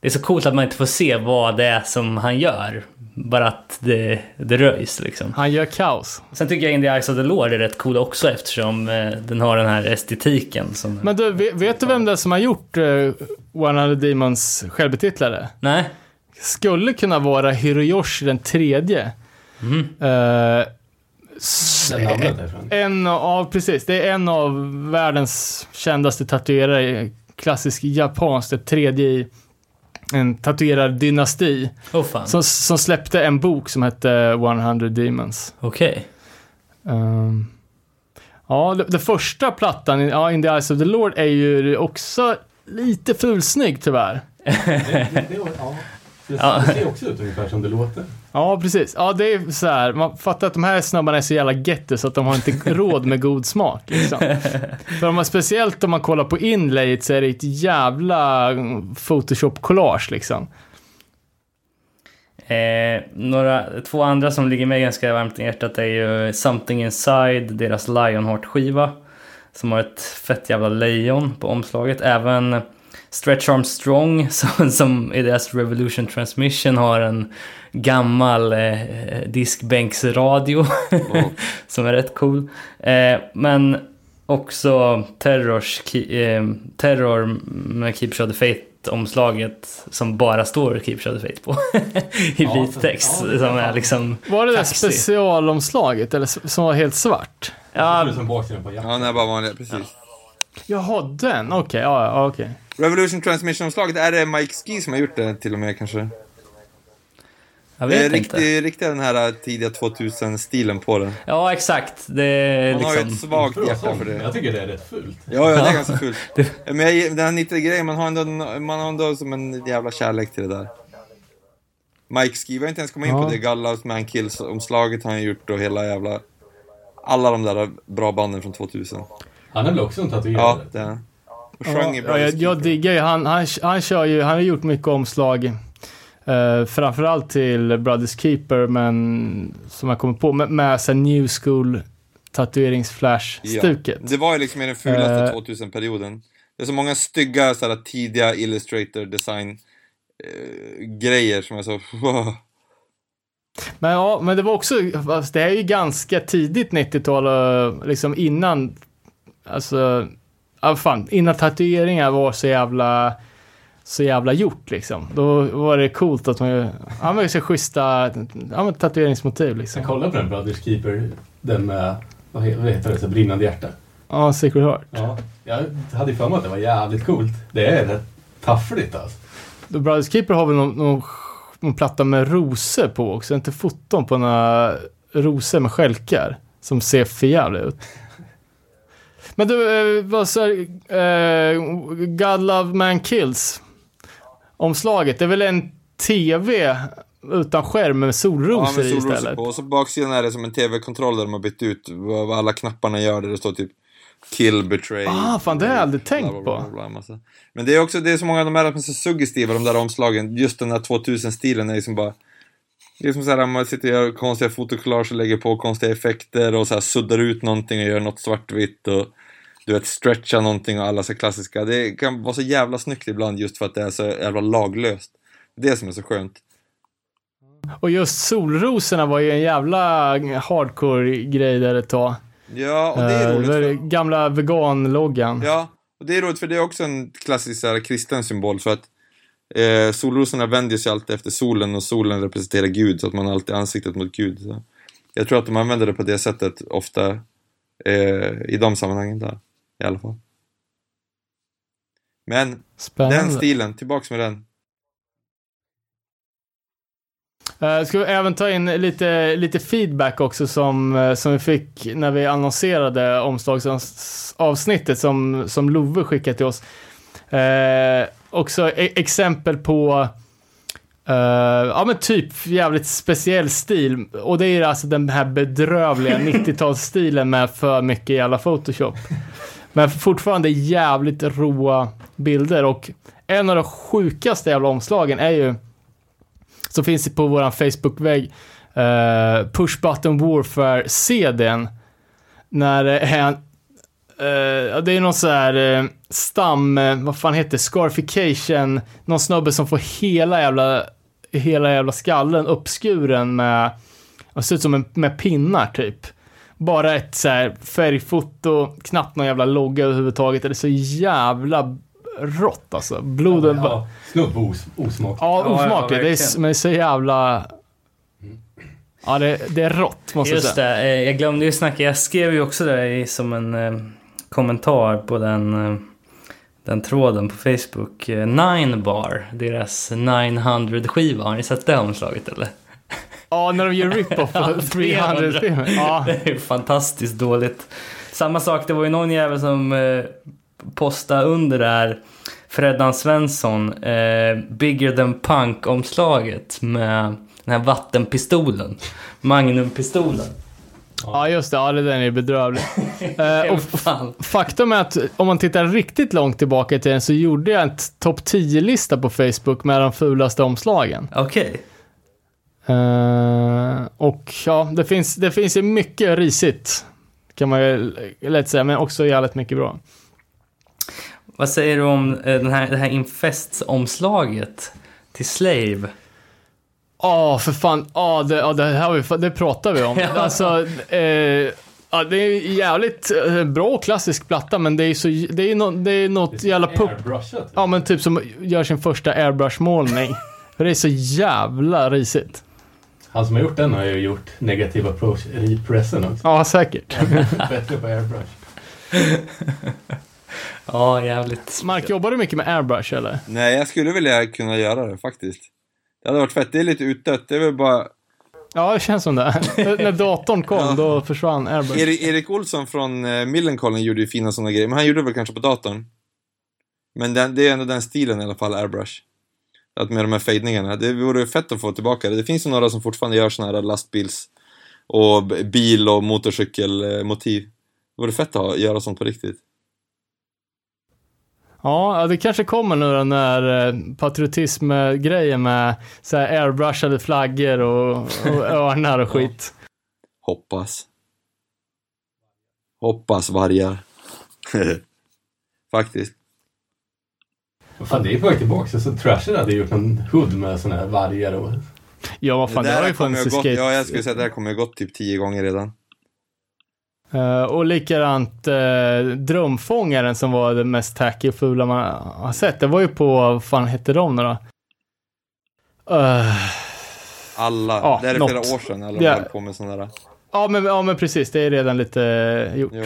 Det är så coolt att man inte får se vad det är som han gör. Bara att det, det röjs liksom. Han gör kaos. Sen tycker jag In the Eyes of the Lord är rätt cool också eftersom eh, den har den här estetiken som... Men du, vet, vet du vem det är som har gjort uh, 100 Demons självbetitlade? Nej? Skulle kunna vara Hiroyoshi den tredje. Mhm. Eh. En av, precis, det är en av världens kändaste tatuerare, klassisk japansk, det tredje i en tatuerad dynasti, fan. som, som släppte en bok som hette 100 Demons. Okej. Um, ja, det, det första plattan, ja, In the Eyes of the Lord, är ju också lite fulsnygg tyvärr. Det, det, det, ja. Det, ser också ut ungefär som det låter. Ja, precis. Ja, det är så här. Man fattar att de här snubbarna är så jävla getto så att de har inte råd med god smak. Liksom. För om man, speciellt om man kollar på inlayet så är det ett jävla Photoshop-collage liksom. Eh, några, två andra som ligger mig ganska varmt i hjärtat är ju Something Inside, deras Lionheart-skiva. Som har ett fett jävla lejon på omslaget. Även Stretch Armstrong som, som i deras Revolution Transmission har en gammal eh, diskbänksradio. som är rätt cool. Eh, men också Terrors, ki- eh, Terror med Keep Show the Faith omslaget som bara står Keep Show the Faith på. I Ja, vit text. ja, det som är liksom... Var det det Kaxig. specialomslaget eller som var helt svart? Det Ja, som baksidan på jackan. Ja, är bara vanliga, precis. Jaha, den. Okej, ja, ja, okej. Revolution Transmission-omslaget, är det Mike Ski som har gjort det till och med kanske? jag Det är vet inte. riktigt, riktigt den här tidiga 2000-stilen på den. Ja, exakt. Det är Man har ju ett liksom... svagt Bra hjärta för det. Jag tycker det är rätt fult. Ja, ja, det är ganska fult. Men jag, den här 90 grejen, man har ändå, man har ändå som en jävla kärlek till det där. Mike Ski, inte ens kommit in Ja. på det. Gallows Man Kills-omslaget har han gjort och hela jävla... Alla de där bra banden från 2000. Han är väl också en tatuerare? Ja, det är han. Och sjöng Ja, jag, jag diggar ju, han, han, han kör ju, han har gjort mycket omslag. Uh, framförallt till Brothers Keeper, men som jag kommer på med, med så new school tatueringsflash-stuket. Ja, det var ju liksom i den fulaste Eh. 2000-perioden. Det är så många stygga sådär, tidiga Illustrator design eh, grejer som är så... Men ja, men det var också, det är ju ganska tidigt 90-tal, och liksom innan, alltså, ja fan, innan tatueringar var så jävla, så jävla gjort liksom. Då var det coolt att man ja men så schyssta, ja men tatueringsmotiv liksom. Jag kollade på den Brothers Keeper, den med, vad he- vad heter det, så brinnande hjärta. Ja, Secret Heart. Ja, jag hade ju för mig att det var jävligt coolt. Det är rätt taffligt alltså. The Brothers Keeper har väl någon, någon, någon platta med rosor på också, inte foton på några rosor med skälkar som ser för jävla ut. Men du, eh, vad sa eh, God Love Man Kills? Omslaget, det är väl en TV utan skärm med Ja, solrosor med i solrosor istället? på. Och så baksidan är det som en TV-kontroll där de har bytt ut vad, alla knapparna gör. Där det står typ Kill, Betray. Ah, fan, det har jag aldrig tänkt bla, bla, på. bla. Men det är också, det är så många av de här som är så suggestiva, de där omslagen. Just den där 2000-stilen är liksom bara... Det är som såhär, man sitter och gör konstiga fotokollage och lägger på konstiga effekter och så här suddar ut någonting och gör något svartvitt och du vet, stretcha någonting och alla så klassiska. Det kan vara så jävla snyggt ibland just för att det är så jävla laglöst. Det är det som är så skönt. Och just solrosorna var ju en jävla hardcore-grej där ett tag. Ja, och det är Eh, roligt. För... gamla vegan-loggan. Ja, och det är roligt för det är också en klassisk här, kristen symbol för att eh, solrosorna vänder sig alltid efter solen och solen representerar Gud så att man alltid ansiktet mot Gud. Så. Jag tror att de använder det på det sättet ofta eh, i de sammanhangen där, i alla fall. Men Spännande. den stilen, tillbaks med den. Uh, ska vi även ta in lite, lite feedback också som, eh, som vi fick när vi annonserade omslagsavsnittet som, som Love skickade till oss. Uh, också e- exempel på eh, ja men typ jävligt speciell stil. Och det är alltså den här bedrövliga 90-talsstilen med för mycket jävla Photoshop. Men fortfarande jävligt råa bilder och en av de sjukaste jävla omslagen är ju som finns på vår Facebook-vägg, uh, Push Button Warfare-CDn. När det en, eh, det är någon så här eh, stam, eh, vad fan heter det, scarification, någon snubbe som får hela jävla, hela jävla skallen uppskuren med, det ser ut som en, med pinnar typ. Bara ett så här färgfoto, knappt någon jävla logga överhuvudtaget. Det är så jävla rått alltså. Bloden bara... Ja, snudd på os osmak. Ja, osmakligt. ja, det är, verkligen. men det är så jävla... Ja, det, det är rått måste jag Just säga. det, eh, jag glömde ju snacka. Jag skrev ju också det som en eh, kommentar på den, eh, den tråden på Facebook. Nine Bar, deras 900-skiva. Har ni sett det omslaget eller? Ja, när de gör rip-off på 300 filmer. Ja, Det är fantastiskt dåligt. Samma sak, det var ju någon jävel som eh, postade under där Freddan Svensson, eh, Bigger than Punk-omslaget med den här vattenpistolen. Magnumpistolen. ja, just det. Ja, det där är bedrövlig. Eh, och faktum är att om man tittar riktigt långt tillbaka i tiden så gjorde jag en topp 10-lista på Facebook med de fulaste omslagen. Okej. Eh, och ja, det finns, det finns ju mycket risigt. Kan man ju lätt säga, men också jävligt mycket bra. Vad säger du om eh, den här, det här Infest-omslaget till Slave? Ja, för fan. Ja, det, ja, det här vi, det pratar vi om. Ja. Alltså, eh, ja, det är jävligt eh, bra och klassisk platta, men det är så, det är, no, det är något jävla pupp. Airbrushat. Ja, men typ som gör sin första airbrush-målning. för det är så jävla risigt. Han som har gjort den har ju gjort negativ approach repressen också. Ja, säkert. Bättre på airbrush. Ja, jävligt. Mark, jobbar du mycket med airbrush eller? Nej, jag skulle vilja kunna göra det faktiskt. Det hade varit fett. Det är lite utdött. Det är väl bara... Ja, det känns som det. När datorn kom, Ja. då försvann airbrush. Erik, Erik Olsson från uh, Millencolin gjorde ju fina sådana grejer, men han gjorde det väl kanske på datorn. Men den, det är ändå den stilen i alla fall, airbrush. Att med de här fejdningarna. Det vore fett att få tillbaka det. Det finns ju några som fortfarande gör såna här lastbils och bil och motorcykelmotiv. Det vore fett att ha, göra sånt på riktigt. Ja, ja, det kanske kommer nu då när eh, patriotism-grejen med så här airbrushade flaggor och, och örnar och skit. Hoppas. Hoppas vargar. Faktiskt. Fan, det är på väg tillbaka. Så Trasher hade gjort en hood med såna här vargar och... Ja, vad fan, det, där har ju kommer funnits i skate. Ja, jag skulle säga att det här kommer ju gått typ tio gånger redan. Eh, och likadant uh, drömfångaren som var det mest tacky och fula man har sett. Det var ju på, vad fan hette de nu då? Eh, Alla. Ja, det här är något. flera år sedan alla Ja. höll på med sådana där. ja, men, ja, men precis. Det är redan lite gjort. Ja.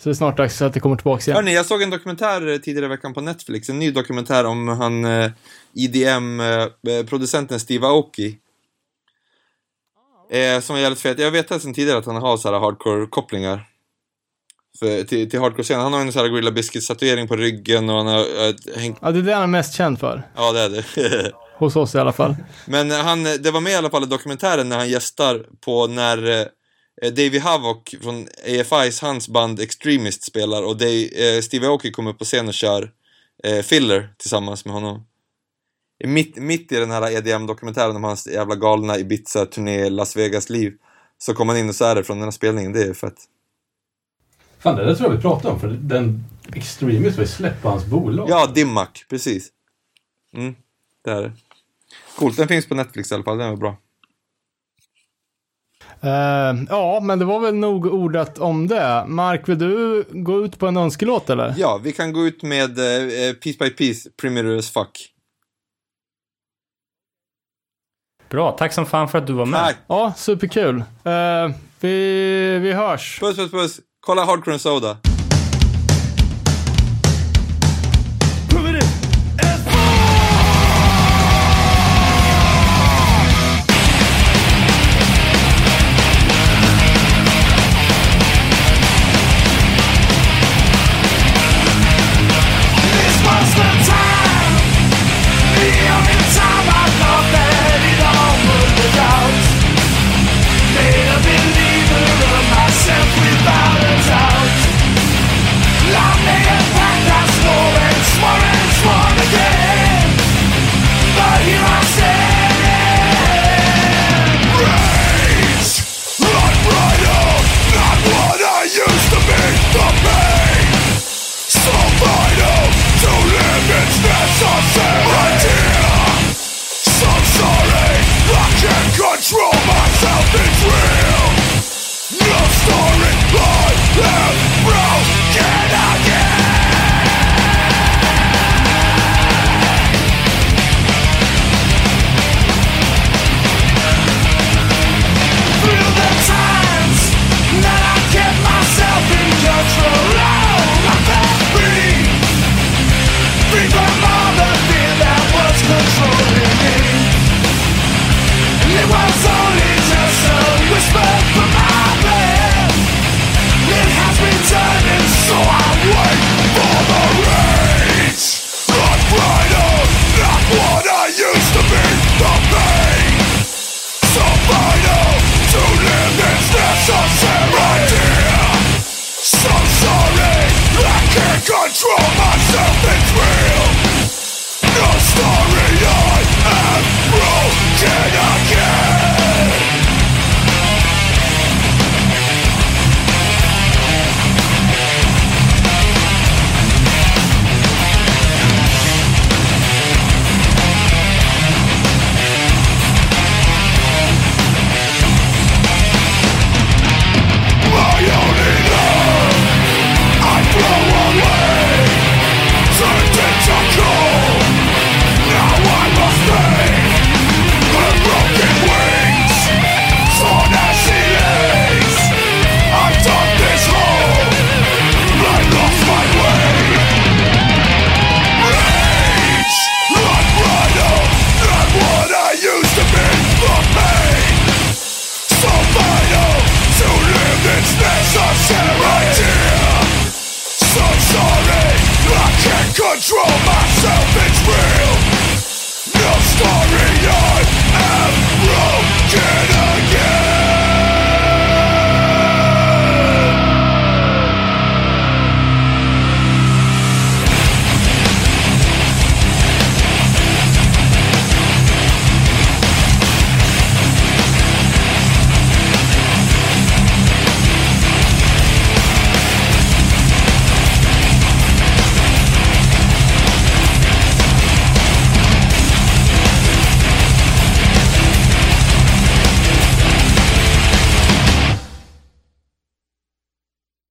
Så det är snart dags att det kommer tillbaka igen. Hörni, jag såg en dokumentär eh, tidigare i veckan på Netflix, en ny dokumentär om han eh, IDM-producenten Steve Aoki. Eh, som var jävligt fet. Jag vet sedan tidigare att han har så här hardcore-kopplingar. Till, till hardcore-scenen. Han har en sån här Gorilla Biscuit-statuering på ryggen och han har eh, hängt... Ja, det är det han är mest känd för. Ja, det är det. Hos oss i alla fall. Men han, det var med i alla fall i dokumentären när han gästar på när eh, Davey Havok från AFI's, hans band Extremist spelar och Dave, eh, Steve Aoki kommer upp på scen och kör eh, Filler tillsammans med honom. Mitt, mitt i den här EDM-dokumentären om hans jävla galna Ibiza-turné Las Vegas-liv så kommer han in och så är det från den här spelningen, det är fett. Fan, det där tror jag vi pratade om. För den Extremist var ju släppt på hans bolag. Ja, Dimmak, precis. Mm, det är det. Coolt, den finns på Netflix i alla fall, den var bra. Eh, ja, men det var väl nog ordat om det. Mark, vill du gå ut på en önskelåt eller? Ja, vi kan gå ut med eh, Piece by Piece, Primitive as Fuck. Bra, tack som fan för att du var med. Tack! Ja, superkul. Eh, vi, vi hörs. Puss, puss, puss. Kolla Hardcore Soda.